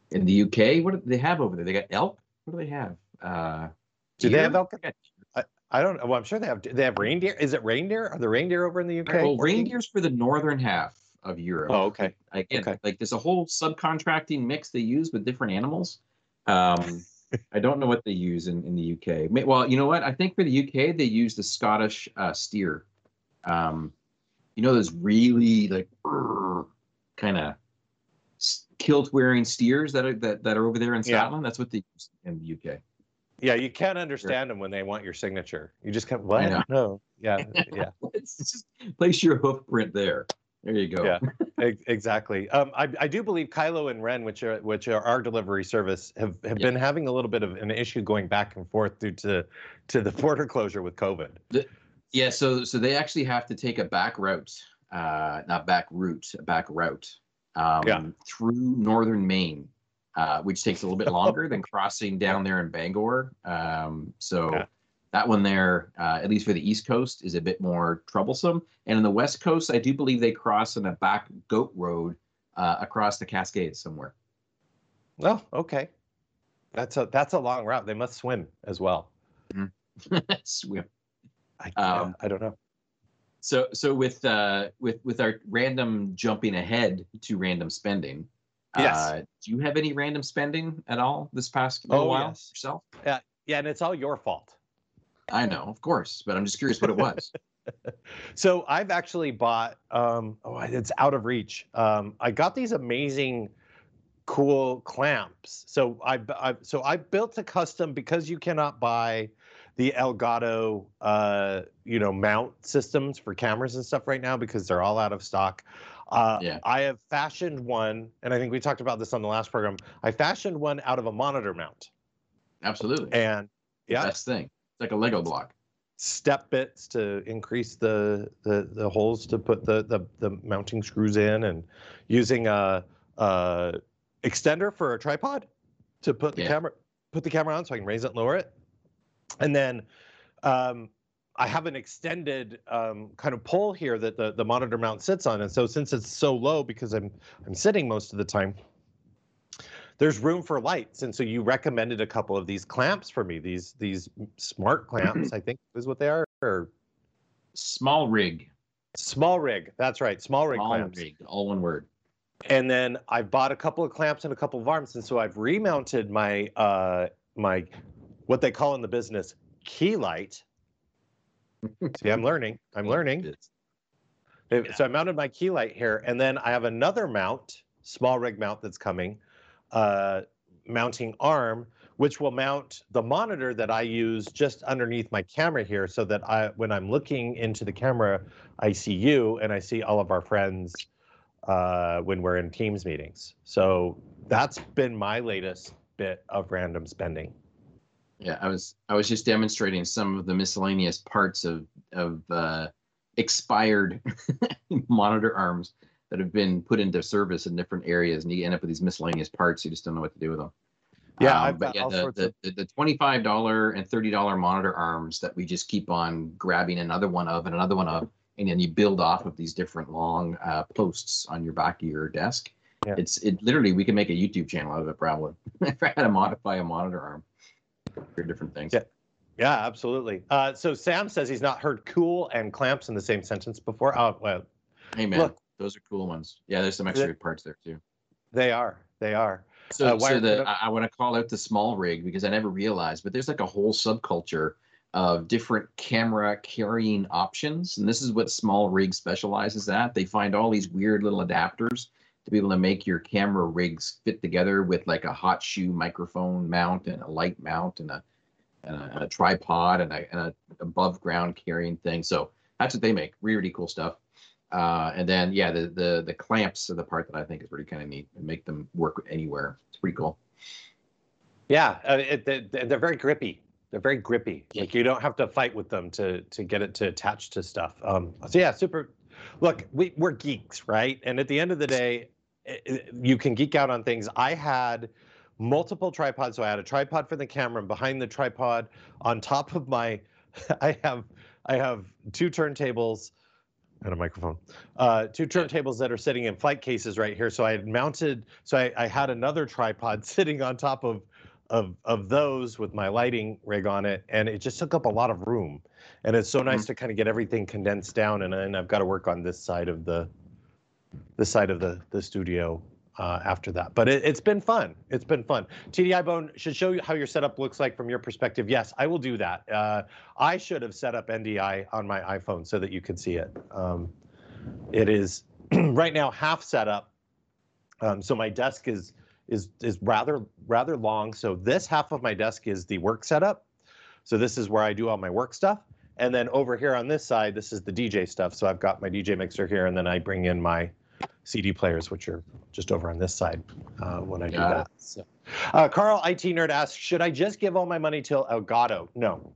in the UK. What do they have over there? They got elk. What do they have? do they have elk? I don't know. Well, I'm sure they have. They have reindeer. Is it reindeer? Are the reindeer over in the UK? Well, reindeer's for the northern half of Europe. Oh, okay. Again, okay. like there's a whole subcontracting mix they use with different animals. Um, I don't know what they use in, in the UK. Well, you know what? I think for the UK they use the Scottish uh, steer. Um, you know those really like kind of kilt wearing steers that are that, that are over there in Scotland. Yeah. That's what they use in the UK. Yeah, you can't understand them when they want your signature. You just can't. What? No. Yeah. Yeah. just place your hoof print there. There you go. Yeah, exactly. Um, I, I do believe Kylo and Ren, which are which are our delivery service, have, have yeah. been having a little bit of an issue going back and forth due to to the border closure with COVID. The, yeah, so so they actually have to take a back route, uh, not back route, a back route, um, yeah. through northern Maine uh, which takes a little bit longer than crossing down there in Bangor. Um, so yeah. that one there, uh, at least for the East Coast, is a bit more troublesome. And in the West Coast, I do believe they cross on a back goat road uh, across the Cascades somewhere. Well, okay. That's a that's a long route. They must swim as well. Mm-hmm. swim. I, um, I don't know. So so with uh, with with our random jumping ahead to random spending, Yes. Uh, do you have any random spending at all this past little oh, while yes. yourself? Yeah, yeah, and it's all your fault. I know, of course, but I'm just curious what it was. so I've actually bought. Um, oh, it's out of reach. Um, I got these amazing, cool clamps. So I, I so I built a custom because you cannot buy the Elgato, uh, you know, mount systems for cameras and stuff right now because they're all out of stock. Uh, yeah. I have fashioned one, and I think we talked about this on the last program. I fashioned one out of a monitor mount. Absolutely. And yeah, best thing. It's like a Lego block. Step bits to increase the the, the holes to put the, the the mounting screws in, and using a, a extender for a tripod to put the yeah. camera put the camera on so I can raise it and lower it. And then um, I have an extended um, kind of pole here that the, the monitor mount sits on. And so since it's so low because I'm I'm sitting most of the time, there's room for lights. And so you recommended a couple of these clamps for me, these these smart clamps, I think is what they are, or Small rig. Small rig. That's right. Small rig small clamps. Rig, all one word. And then I've bought a couple of clamps and a couple of arms, and so I've remounted my uh my what they call in the business key light. See, I'm learning. I'm learning. Yeah. So I mounted my key light here, and then I have another mount, small rig mount that's coming, uh, mounting arm, which will mount the monitor that I use just underneath my camera here, so that I, when I'm looking into the camera, I see you and I see all of our friends uh, when we're in Teams meetings. So that's been my latest bit of random spending. Yeah, I was I was just demonstrating some of the miscellaneous parts of of uh, expired monitor arms that have been put into service in different areas, and you end up with these miscellaneous parts. You just don't know what to do with them. Yeah, um, but yeah, the, the, of... the, twenty five dollar and thirty dollar monitor arms that we just keep on grabbing another one of and another one of, and then you build off of these different long uh, posts on your back of your desk. Yeah. It's it literally we can make a YouTube channel out of it probably if I had to modify a monitor arm for different things. Yeah. Yeah, absolutely. Uh, so Sam says he's not heard cool and clamps in the same sentence before. Oh well. Hey man, Look, those are cool ones. Yeah, there's some extra parts there too. They are. They are. So, uh, so the I, I want to call out the small rig because I never realized, but there's like a whole subculture of different camera carrying options, and this is what SmallRig specializes at. They find all these weird little adapters to be able to make your camera rigs fit together with like a hot shoe microphone mount and a light mount and a and a, and a tripod and a, and a above ground carrying thing. So that's what they make. Really, cool stuff. Uh, and then yeah, the the the clamps are the part that I think is really kind of neat and make them work anywhere. It's pretty cool. Yeah, uh, it, they're, they're very grippy. They're very grippy. Yeah. Like you don't have to fight with them to to get it to attach to stuff. Um, so yeah, super. Look, we we're geeks, right? And at the end of the day, you can geek out on things. I had multiple tripods. So I had a tripod for the camera, and behind the tripod, on top of my, I have I have two turntables and a microphone. Uh, two turntables that are sitting in flight cases right here. So I had mounted. So I, I had another tripod sitting on top of of of those with my lighting rig on it, and it just took up a lot of room. And it's so nice mm-hmm. to kind of get everything condensed down. And then I've got to work on this side of the the side of the the studio uh, after that. But it, has been fun. It's been fun. TDI Bone should show you how your setup looks like from your perspective. Yes, I will do that. Uh, I should have set up NDI on my iPhone so that you can see it. Um, it is right now half set up. Um, so my desk is is is rather rather long. So this half of my desk is the work setup. So this is where I do all my work stuff. And then over here on this side, this is the DJ stuff. So I've got my DJ mixer here, and then I bring in my CD players, which are just over on this side uh, when I do that. So, uh, Carl, IT nerd asks, should I just give all my money to Elgato? No.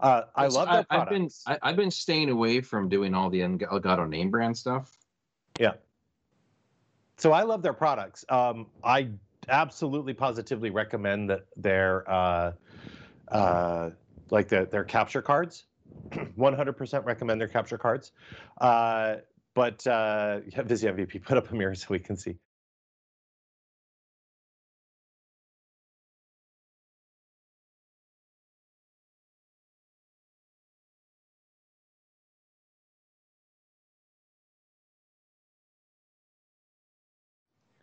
Uh, I love their I, I've been I, have been staying away from doing all the Elgato name brand stuff. Yeah. So I love their products. Um, I absolutely positively recommend that their uh, uh, like the, their capture cards. 100% recommend their capture cards. Uh, but uh, yeah, Visio MVP, put up a mirror so we can see.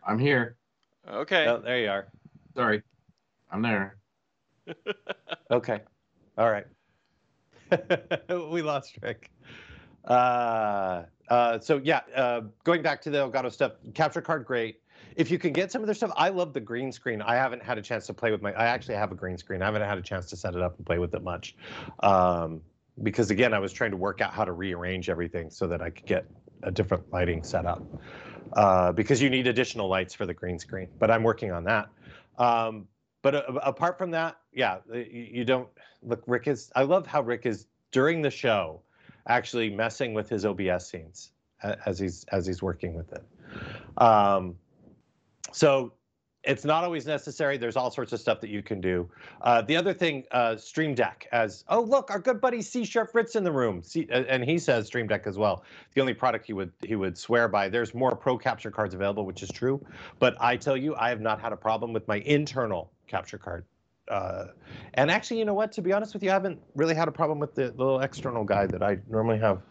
I'm here. Okay. Oh, there you are. Sorry. I'm there. okay. All right. we lost Rick. Uh, uh, so yeah, uh, going back to the Elgato stuff, capture card great. If you can get some of their stuff, I love the green screen. I haven't had a chance to play with my. I actually have a green screen. I haven't had a chance to set it up and play with it much, um, because again, I was trying to work out how to rearrange everything so that I could get a different lighting setup. Uh, because you need additional lights for the green screen, but I'm working on that. Um, but uh, apart from that, yeah, you, you don't look. Rick is. I love how Rick is during the show actually messing with his OBS scenes as he's as he's working with it. Um, so it's not always necessary. There's all sorts of stuff that you can do. Uh, the other thing, uh, Stream Deck, as oh look, our good buddy C Sharp Fritz in the room, C, uh, and he says Stream Deck as well. The only product he would he would swear by. There's more Pro capture cards available, which is true, but I tell you, I have not had a problem with my internal capture card. Uh, and actually, you know what? To be honest with you, I haven't really had a problem with the little external guy that I normally have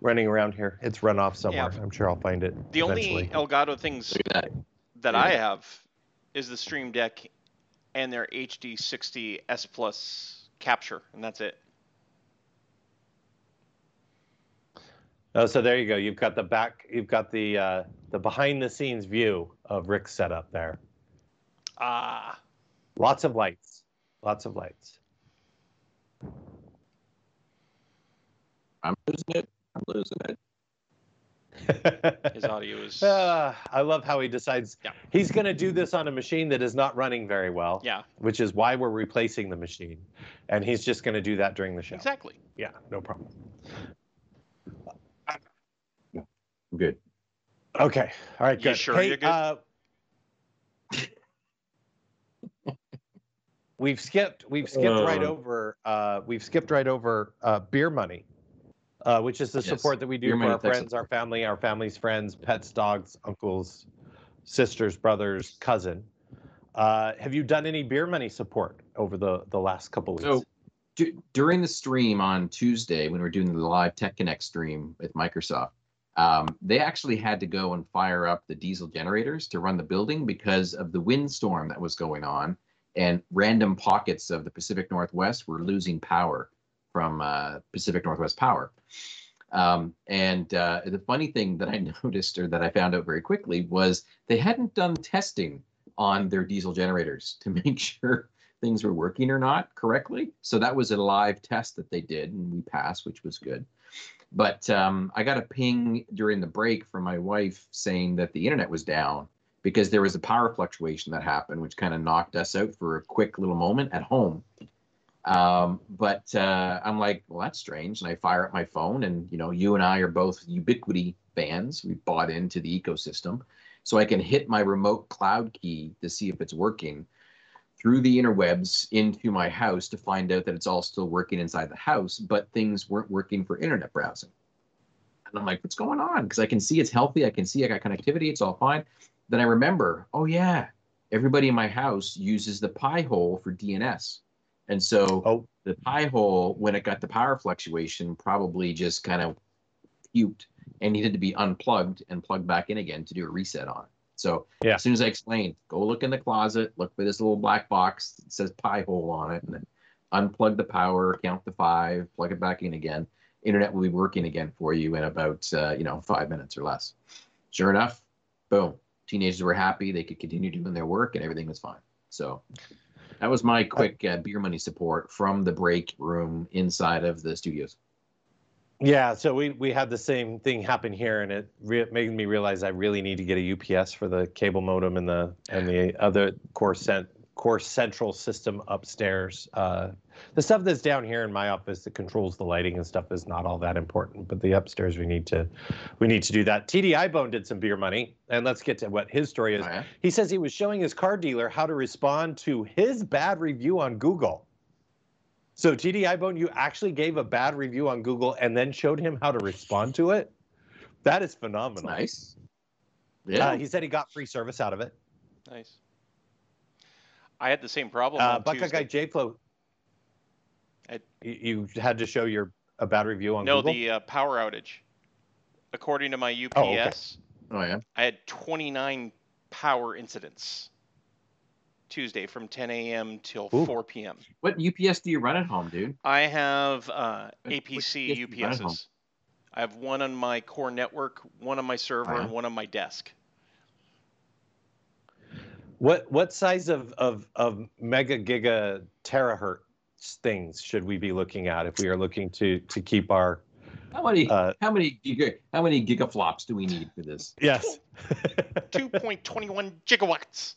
running around here. It's run off somewhere. Yeah. I'm sure I'll find it. The eventually. only Elgato things that, that I have is the Stream Deck and their HD 60 S Plus capture, and that's it. Oh, so there you go. You've got the back. You've got the uh, the behind the scenes view of Rick's setup there. Ah. Lots of lights. Lots of lights. I'm losing it. I'm losing it. His audio is. Uh, I love how he decides yeah. he's going to do this on a machine that is not running very well. Yeah. Which is why we're replacing the machine, and he's just going to do that during the show. Exactly. Yeah, no problem. Good. Okay. All right. Good. You sure hey, you're good? Uh, we've skipped. We've skipped uh, right over. Uh, we've skipped right over uh, beer money uh, which is the yes. support that we do for our friends, our family, our family's friends, pets, dogs, uncles, sisters, brothers, cousin. Uh, have you done any beer money support over the the last couple weeks? So d- during the stream on Tuesday, when we are doing the live Tech Connect stream with Microsoft, um, they actually had to go and fire up the diesel generators to run the building because of the windstorm that was going on, and random pockets of the Pacific Northwest were losing power from uh, Pacific Northwest Power. Um, and uh, the funny thing that I noticed or that I found out very quickly was they hadn't done testing on their diesel generators to make sure things were working or not correctly. So that was a live test that they did, and we passed, which was good. But um, I got a ping during the break from my wife saying that the internet was down because there was a power fluctuation that happened, which kind of knocked us out for a quick little moment at home. Um, but uh, I'm like, well, that's strange. And I fire up my phone, and you know, you and I are both Ubiquiti fans. We bought into the ecosystem, so I can hit my remote cloud key to see if it's working through the interwebs into my house to find out that it's all still working inside the house, but things weren't working for internet browsing. And I'm like, what's going on? Because I can see it's healthy. I can see I got connectivity. It's all fine. Then I remember, oh yeah, everybody in my house uses the Pi-hole for DNS. And so oh. the Pi-hole, when it got the power fluctuation, probably just kind of puked and needed to be unplugged and plugged back in again to do a reset on it. So yeah. as soon as I explained, go look in the closet, look for this little black box that says Pi-hole on it, and then unplug the power, count to five, plug it back in again. Internet will be working again for you in about uh, you know five minutes or less. Sure enough, boom. Teenagers were happy; they could continue doing their work, and everything was fine. So that was my quick uh, beer money support from the break room inside of the studios. Yeah, so we we had the same thing happen here, and it re- made me realize I really need to get a UPS for the cable modem and the and the other core cent core central system upstairs. Uh, the stuff that's down here in my office that controls the lighting and stuff is not all that important, but the upstairs we need to we need to do that. TDI Bone did some beer money, and let's get to what his story is. Oh, yeah? He says he was showing his car dealer how to respond to his bad review on Google. So TDI Bone, you actually gave a bad review on Google and then showed him how to respond to it. That is phenomenal. That's nice. Yeah. Uh, he said he got free service out of it. Nice. I had the same problem. Uh, Buckeye Guy J Flow. You had to show your a bad review on no, Google? the uh, power outage. According to my UPS, oh, okay. oh yeah, I had 29 power incidents Tuesday from 10 a.m. till Ooh. 4 p.m. What UPS do you run at home, dude? I have uh, APC UPSs. I have one on my core network, one on my server, uh-huh. and one on my desk. What what size of of of mega giga terahertz things should we be looking at if we are looking to to keep our how many uh, how many giga how many gigaflops do we need for this? Yes. 2.21 gigawatts.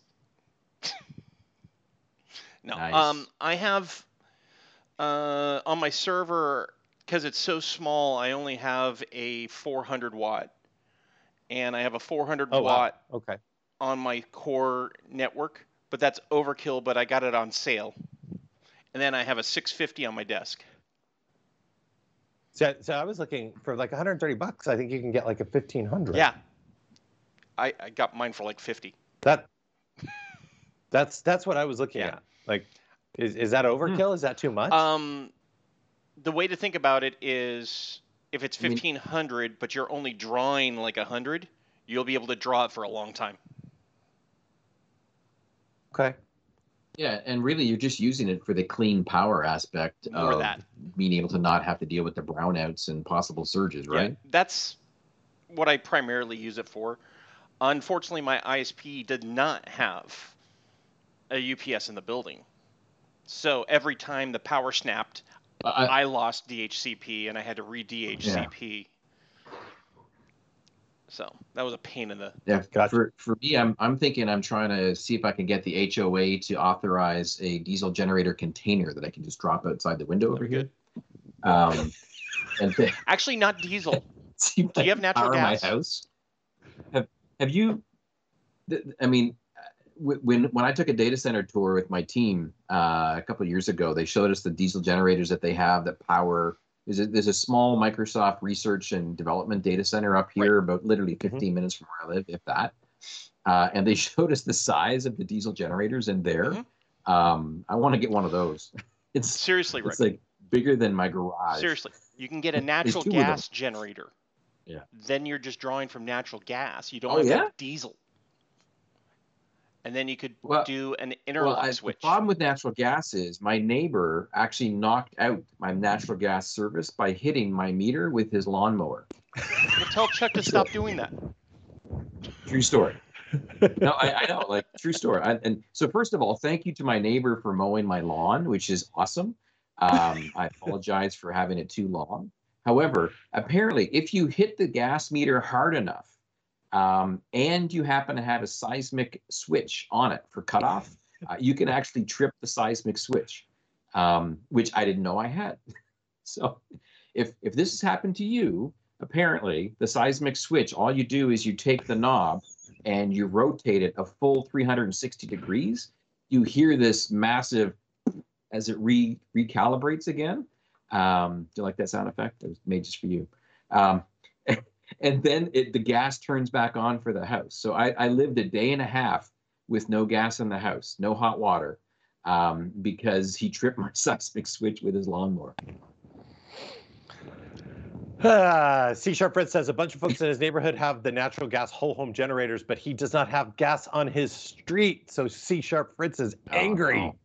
no. Nice. Um I have uh on my server because it's so small, I only have a 400 watt and I have a 400 oh, watt wow. okay on my core network, but that's overkill. But I got it on sale, and then I have a 650 on my desk. So, so I was looking for like 130 bucks. I think you can get like a 1500. Yeah, I, I got mine for like 50. That that's that's what I was looking yeah. at. Like, is is that overkill? Hmm. Is that too much? Um, the way to think about it is if it's 1500 I mean, but you're only drawing like 100 you'll be able to draw it for a long time okay yeah and really you're just using it for the clean power aspect More of that. being able to not have to deal with the brownouts and possible surges right yeah, that's what i primarily use it for unfortunately my isp did not have a ups in the building so every time the power snapped I, I lost DHCP and I had to re DHCP. Yeah. So that was a pain in the. Yeah, gotcha. for for me, I'm I'm thinking I'm trying to see if I can get the HOA to authorize a diesel generator container that I can just drop outside the window over here. Um, and th- actually not diesel. Do you have natural gas? My house. Have Have you? I mean, when when I took a data center tour with my team uh, a couple years ago, they showed us the diesel generators that they have that power. There's a, there's a small Microsoft research and development data center up here, right. about literally mm-hmm. 15 mm-hmm. minutes from where I live, if that. Uh, and they showed us the size of the diesel generators in there. Mm-hmm. Um, I want to get one of those. It's seriously, it's Rick. like bigger than my garage. Seriously, you can get a natural gas generator. Yeah. Then you're just drawing from natural gas. You don't oh, have yeah? diesel and then you could well, do an interlock well, switch. The problem with natural gas is my neighbor actually knocked out my natural gas service by hitting my meter with his lawnmower. well, tell Chuck to stop doing that. True story. no, I, I, know, like true story. I, and so, first of all, thank you to my neighbor for mowing my lawn, which is awesome. Um, I apologize for having it too long. However, apparently, if you hit the gas meter hard enough, um, and you happen to have a seismic switch on it for cutoff, uh, you can actually trip the seismic switch, um, which I didn't know I had. so if if this has happened to you, apparently the seismic switch, all you do is you take the knob and you rotate it a full 360 degrees. You hear this massive as it re recalibrates again. Um, do you like that sound effect? It was made just for you. Um, and then it, the gas turns back on for the house. So I, I, lived a day and a half with no gas in the house, no hot water, um, because he tripped my seismic switch with his lawnmower. Uh, C Sharp Fritz says a bunch of folks in his neighborhood have the natural gas whole home generators, but he does not have gas on his street. So C Sharp Fritz is oh, angry. Oh.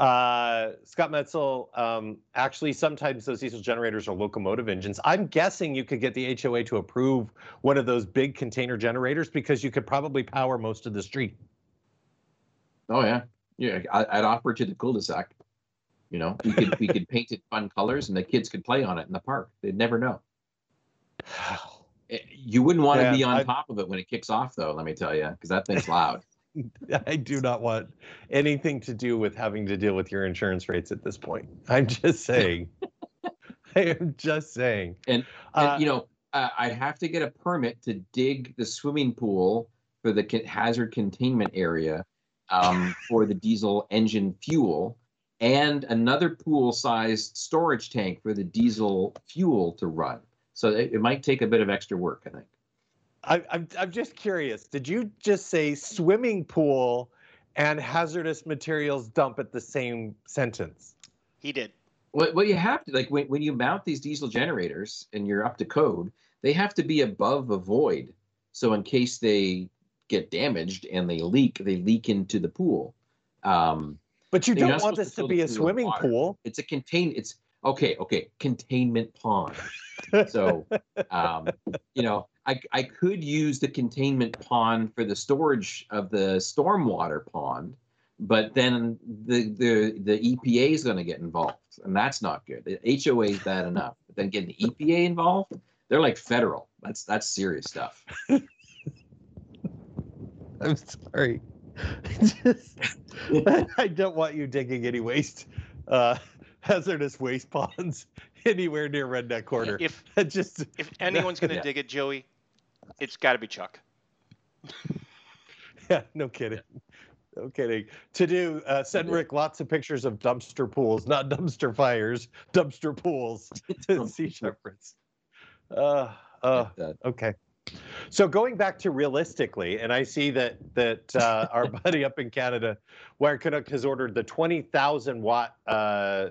Uh, Scott Metzel, um, actually, sometimes those diesel generators are locomotive engines. I'm guessing you could get the HOA to approve one of those big container generators because you could probably power most of the street. Oh yeah, yeah. I'd offer it to the cul-de-sac. You know, we could we could paint it fun colors, and the kids could play on it in the park. They'd never know. You wouldn't want yeah, to be on I, top of it when it kicks off, though. Let me tell you, because that thing's loud. I do not want anything to do with having to deal with your insurance rates at this point. I'm just saying. I am just saying. And, and uh, you know, uh, I have to get a permit to dig the swimming pool for the hazard containment area um, for the diesel engine fuel and another pool-sized storage tank for the diesel fuel to run. So it, it might take a bit of extra work, I think. I, I'm I'm just curious. Did you just say swimming pool and hazardous materials dump at the same sentence? He did. Well, well, you have to like when when you mount these diesel generators and you're up to code, they have to be above a void. So in case they get damaged and they leak, they leak into the pool. Um, but you don't want this to, to be a swimming pool. It's a contain. It's okay. Okay, containment pond. so, um, you know, I, I could use the containment pond for the storage of the stormwater pond, but then the the the EPA is going to get involved, and that's not good. The HOA is bad enough, but then getting the EPA involved, they're like federal. That's that's serious stuff. I'm sorry. Just, I don't want you digging any waste, uh, hazardous waste ponds anywhere near Redneck Corner. If just if anyone's going to yeah. dig it, Joey, it's got to be Chuck. Yeah, no kidding. No kidding. To do, uh, send Rick lots of pictures of dumpster pools, not dumpster fires, dumpster pools to see Shepherd's. Uh, uh, okay. So going back to realistically, and I see that that uh, our buddy up in Canada, Wired Canuck, has ordered the 20,000 watt uh,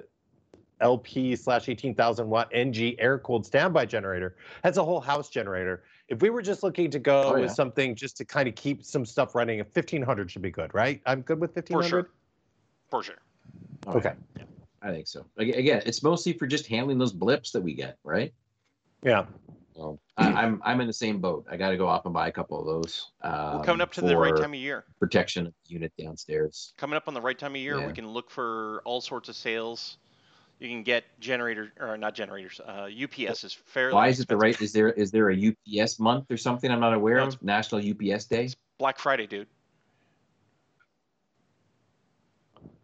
LP slash 18,000 watt NG air cooled standby generator. That's a whole house generator. If we were just looking to go oh, yeah. with something just to kind of keep some stuff running, 1500 should be good, right? I'm good with 1500. For sure. For sure. okay. Yeah. I think so. Again, it's mostly for just handling those blips that we get, right? Yeah. Well, I, am I'm, I'm in the same boat. I got to go off and buy a couple of those. Um, We're coming up to the right time of year. Protection unit downstairs. Coming up on the right time of year, yeah. we can look for all sorts of sales. You can get generator or not generators. Uh, UPS is fairly. Why is it the right? Is there is there a UPS month or something I'm not aware no, of? National UPS Day. It's Black Friday, dude.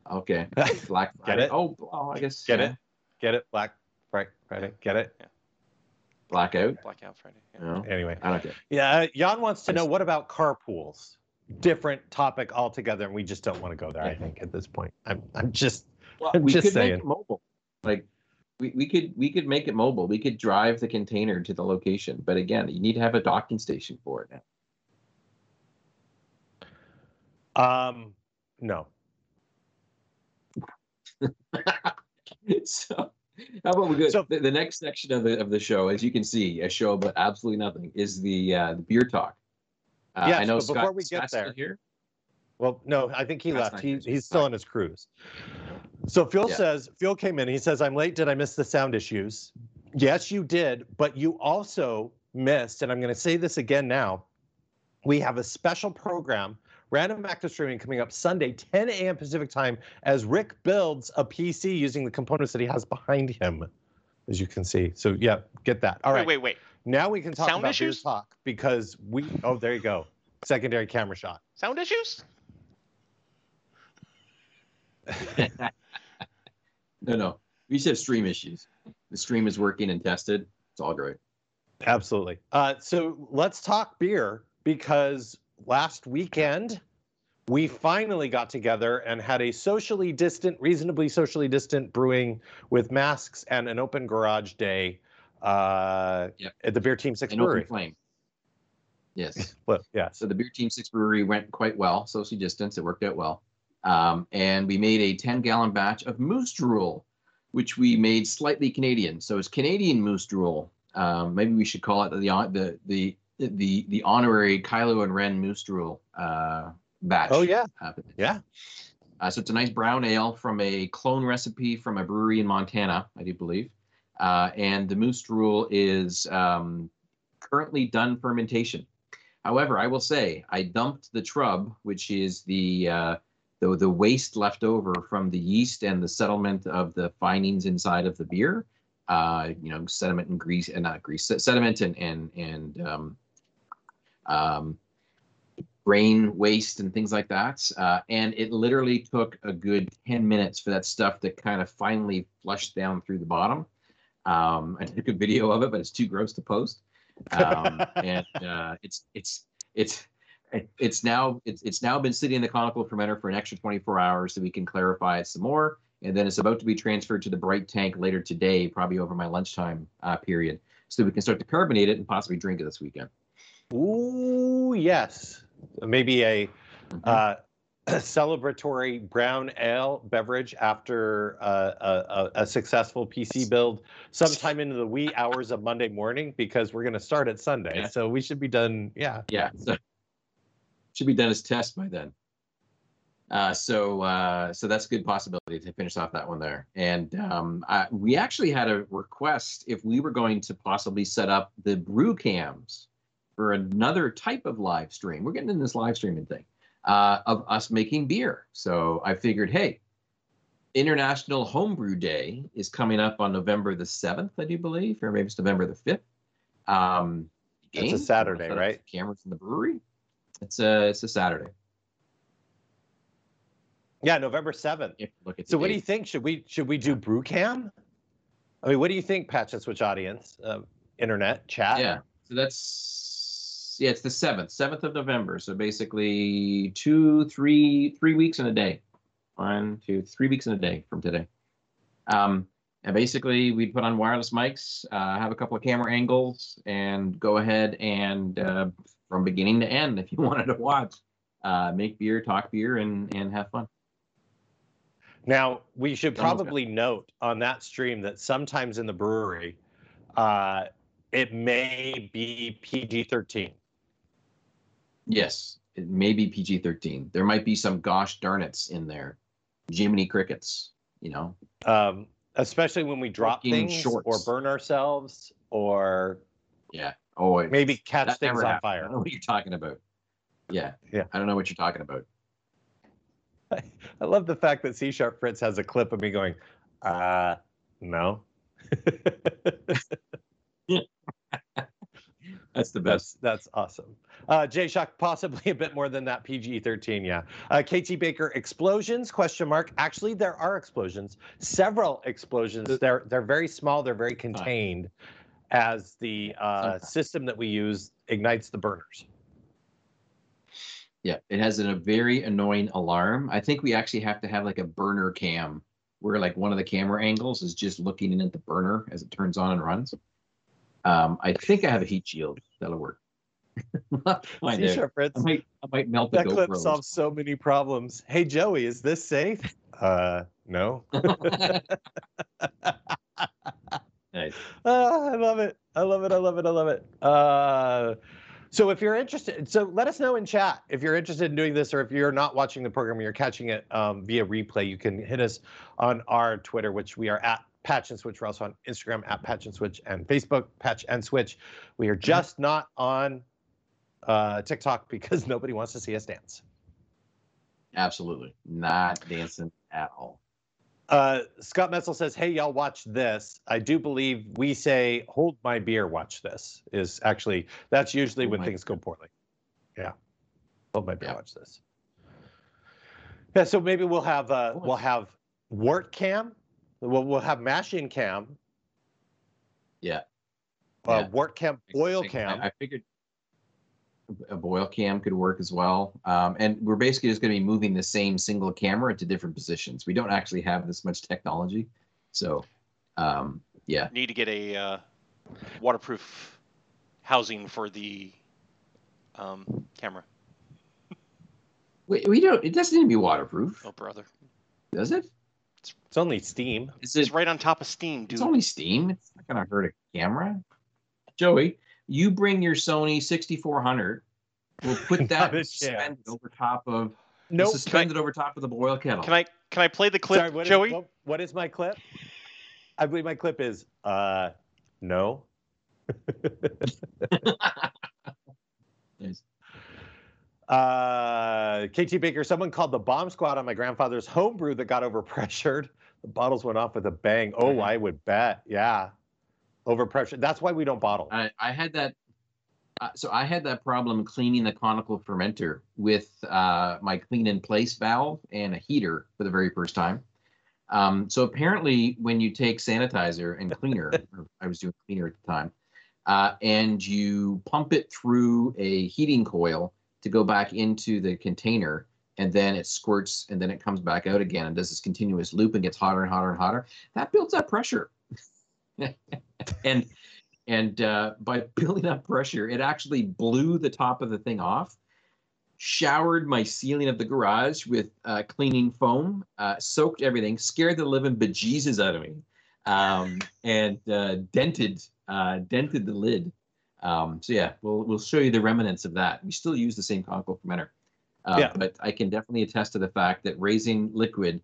Okay. Black Friday. Get it? Oh, oh I guess. Get yeah. it? Get it? Black Friday. Get it? Yeah. Blackout. Blackout Friday. Yeah. No, anyway. I don't care. Yeah, uh, Jan wants to know what about carpools? Different topic altogether, and we just don't want to go there. Yeah. I think at this point, I'm I'm just well, I'm we just could saying. make it mobile. Like we, we could we could make it mobile. We could drive the container to the location, but again, you need to have a docking station for it now. Um, no. so how about we go? So the, the, next section of the of the show, as you can see, a show about absolutely nothing, is the uh, the beer talk. Uh, yes, I know but Scott, before we get there, here. Well, no, I think he Scott's left. He, he's still on his cruise. So Phil yeah. says, Phil came in. He says, "I'm late. Did I miss the sound issues?" Yes, you did, but you also missed, and I'm going to say this again now. We have a special program Random Active Streaming coming up Sunday, 10 a.m. Pacific time, as Rick builds a PC using the components that he has behind him, as you can see. So yeah, get that. All right. wait. Wait, wait, Now we can talk Sound about issues? talk because we. Oh, there you go. Secondary camera shot. Sound issues? no, no. We just have stream issues. The stream is working and tested. It's all great. Absolutely. Uh, so let's talk beer because last weekend, we finally got together and had a socially distant, reasonably socially distant brewing with masks and an open garage day uh, yep. at the Beer Team Six an Brewery. Open flame. Yes. well, yeah. So the Beer Team Six Brewery went quite well, socially distance. It worked out well. Um, and we made a 10 gallon batch of moose drool, which we made slightly Canadian. So it's Canadian moose drool. Um, maybe we should call it the the the the the honorary Kylo and Ren Moose Drool uh, batch. Oh yeah, yeah. Uh, so it's a nice brown ale from a clone recipe from a brewery in Montana, I do believe. Uh, and the Moose Drool is um, currently done fermentation. However, I will say I dumped the trub, which is the uh, the the waste left over from the yeast and the settlement of the findings inside of the beer. Uh, you know, sediment and grease, and not grease, sediment and and and um, um, brain waste and things like that. Uh, and it literally took a good 10 minutes for that stuff to kind of finally flush down through the bottom. Um, I took a video of it, but it's too gross to post. Um, and uh, it's it's it's it's now it's it's now been sitting in the conical fermenter for an extra 24 hours so we can clarify it some more. And then it's about to be transferred to the bright tank later today, probably over my lunchtime uh, period, so we can start to carbonate it and possibly drink it this weekend. Ooh, yes. Maybe a mm-hmm. uh, celebratory brown ale beverage after uh, a, a, successful PC build sometime into the wee hours of Monday morning because we're going to start at Sunday. Yeah. So we should be done. Yeah. Yeah. So should be done as test by then. Uh, so uh, so that's a good possibility to finish off that one there. And um, I, we actually had a request if we were going to possibly set up the brew cams for another type of live stream. We're getting in this live streaming thing uh, of us making beer. So I figured, hey, International Homebrew Day is coming up on November the 7th, I do believe, or maybe it's November the 5th. Um, it's a Saturday, right? Cameras in the brewery. It's a it's a Saturday. Yeah, November seventh. Look at so, what date. do you think? Should we should we do brew cam? I mean, what do you think, Patch and Switch audience, uh, internet chat? Yeah, so that's yeah, it's the seventh, seventh of November. So basically two, three, three weeks in a day. One, two, three weeks in a day from today. Um, and basically, we put on wireless mics, uh, have a couple of camera angles, and go ahead and uh, from beginning to end, if you wanted to watch, uh, make beer, talk beer, and and have fun. Now we should probably note on that stream that sometimes in the brewery, uh, it may be PG thirteen. Yes, it may be PG thirteen. There might be some gosh darn it's in there, Jiminy crickets. You know. Um, especially when we drop things shorts. or burn ourselves or yeah oh maybe catch things on fire i don't know what you're talking about yeah yeah i don't know what you're talking about i, I love the fact that c sharp fritz has a clip of me going uh no That's the best. That's, that's awesome. Uh, Jay Shock, possibly a bit more than that. PG thirteen, yeah. Uh, KT Baker, explosions? Question mark. Actually, there are explosions. Several explosions. They're they're very small. They're very contained, as the uh, system that we use ignites the burners. Yeah, it has a very annoying alarm. I think we actually have to have like a burner cam, where like one of the camera angles is just looking in at the burner as it turns on and runs. Um, I think I have a heat shield that'll work. See, sure, Fritz. I might, I might melt that clip solves so many problems. Hey, Joey, is this safe? Uh, no. nice. Uh, I love it. I love it. I love it. I love it. Uh, so if you're interested, so let us know in chat if you're interested in doing this, or if you're not watching the program, you're catching it um, via replay. You can hit us on our Twitter, which we are at Patch and Switch. We're also on Instagram at Patch and Switch and Facebook, Patch and Switch. We are just not on uh, TikTok because nobody wants to see us dance. Absolutely. Not dancing at all. Uh, Scott Metzel says, Hey, y'all, watch this. I do believe we say, Hold my beer, watch this. Is actually, that's usually hold when things beer. go poorly. Yeah. Hold my beer, yeah. watch this. Yeah, so maybe we'll have uh, we'll have Wort Cam We'll, we'll have mashing cam. Yeah. Uh, yeah. Wort cam, boil cam. I, I, figured a boil cam could work as well. Um, and we're basically just going to be moving the same single camera to different positions. We don't actually have this much technology. So, um, yeah. Need to get a uh, waterproof housing for the um, camera. we, we don't, it doesn't need to be waterproof. Oh, brother. Does it? It's only Steam. It's, it's right on top of Steam, dude. It's only Steam. It's not gonna hurt a camera. Joey, you bring your Sony 6400. We'll put that suspended over top of. No, nope. suspended over top of the boil kettle. Can I can I play the clip, Sorry, what Joey? Is, what, what is my clip? I believe my clip is uh no. nice. Uh, KT Baker, someone called the bomb squad on my grandfather's homebrew that got overpressured. The bottles went off with a bang. Oh. I would bet. Yeah. Overpressure. That's why we don't bottle. I, I had that. Uh, so I had that problem cleaning the conical fermenter with uh, my clean in place valve and a heater for the very first time. Um, so apparently, when you take sanitizer and cleaner, I was doing cleaner at the time, uh, and you pump it through a heating coil to go back into the container and then it squirts and then it comes back out again and does this continuous loop and gets hotter and hotter and hotter that builds up pressure and and uh, by building up pressure it actually blew the top of the thing off showered my ceiling of the garage with uh, cleaning foam uh, soaked everything scared the living bejesus out of me um, and uh, dented uh, dented the lid um, so yeah, we'll we'll show you the remnants of that. We still use the same conical fermenter, uh, yeah. but I can definitely attest to the fact that raising liquid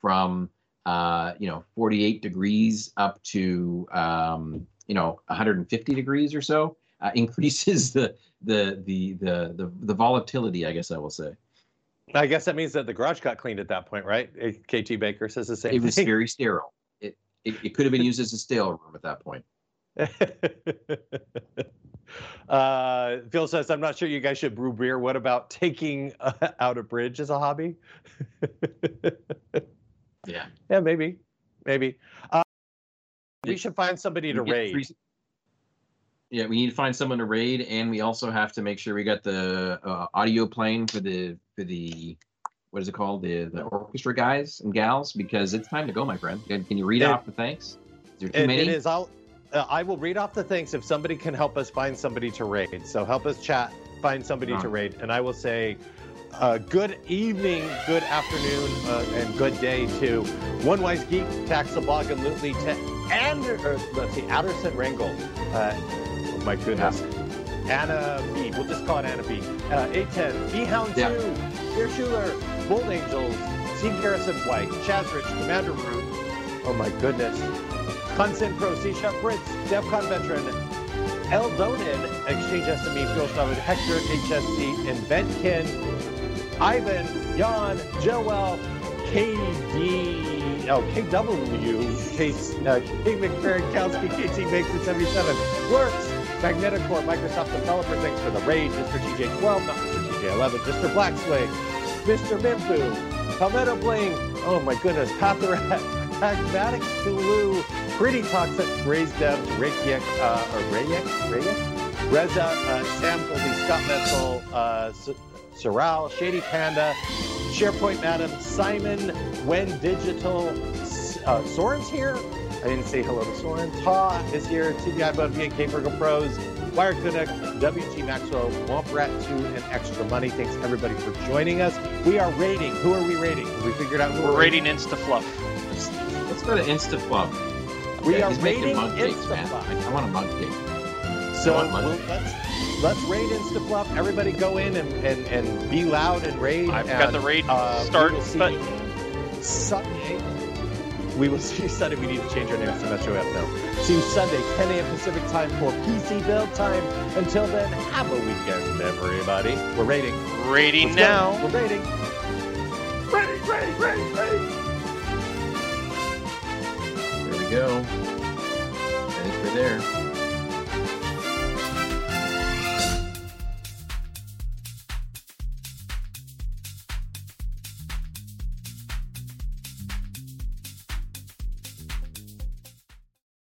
from uh, you know 48 degrees up to um, you know 150 degrees or so uh, increases the, the the the the the volatility. I guess I will say. I guess that means that the garage got cleaned at that point, right? KT Baker says the same. It was very sterile. It, it it could have been used as a stale room at that point. uh, Phil says, I'm not sure you guys should brew beer. What about taking uh, out a bridge as a hobby? Yeah. Yeah, maybe. Maybe. Uh, we should find somebody to raid. Yeah, we need to find someone to raid, and we also have to make sure we got the uh, audio playing for the for the what is it called the the orchestra guys and gals because it's time to go, my friend. Can, can you read it, off the thanks? Is there too it, many? It is. I'll uh, I will read off the thanks if somebody can help us find somebody to raid. So help us chat, find somebody to raid, and I will say uh, good evening, good afternoon, uh, and good day to One Wise Geek, Taxabog and Lutely, to Ander, or, let's see, Adderson Rangel. Uh, oh my goodness. Anna B. We'll just call it Anna B. Uh, 810, B Hound yeah. 2, Dear Schuler, Bold Angels, Steve Harrison White, Chazrich, Commander Root. Oh my goodness. Consent Pro, C Sharp Brits, DEFCON Veteran, Eldonin, Exchange SME, Fuel Starwood, Hector, HSC, and Inventkin, Ivan, Jan, Joel, KD, oh, KW, K, uh, K McFerrin, Kowski, KT Maker 77, Works, Magneticore, Microsoft Developer, thanks for the raid, Mr. TJ12, not Mr. TJ11, Mr. Blackswing, Mr. Mimpu, Palmetto Bling, oh my goodness, Patharat, Pragmatic Tulu, Pretty Toxic, Raised Devs, Reykjavik, uh, or Reza, uh, Sam Goldie, Scott Metzel, uh, Soral, Shady Panda, SharePoint Madam, Simon, When Digital, uh, Soren's here. I didn't say hello to Soren. Ta is here. TBI above VNK Virgo Pros, Wired Canuck, WG Maxwell, Womp Rat 2, and Extra Money. Thanks everybody for joining us. We are raiding. Who are we raiding? We figured out who we're, we're raiding. InstaFluff. Let's, let's go to InstaFluff. We are raiding InstaFluff. I want a mug cake. So we'll, let's let's raid InstaFluff. Everybody go in and, and, and be loud and raid. I've and, got the raid uh, start button. Sunday. We will see Sunday. We need to change our name to Metro F now. See you Sunday, 10 a.m. Pacific time for PC build time. Until then, have a weekend, everybody. We're raiding. Raiding Let's now. Go. We're raiding. Raiding, raiding, raiding, raiding. There we go. I think we're there.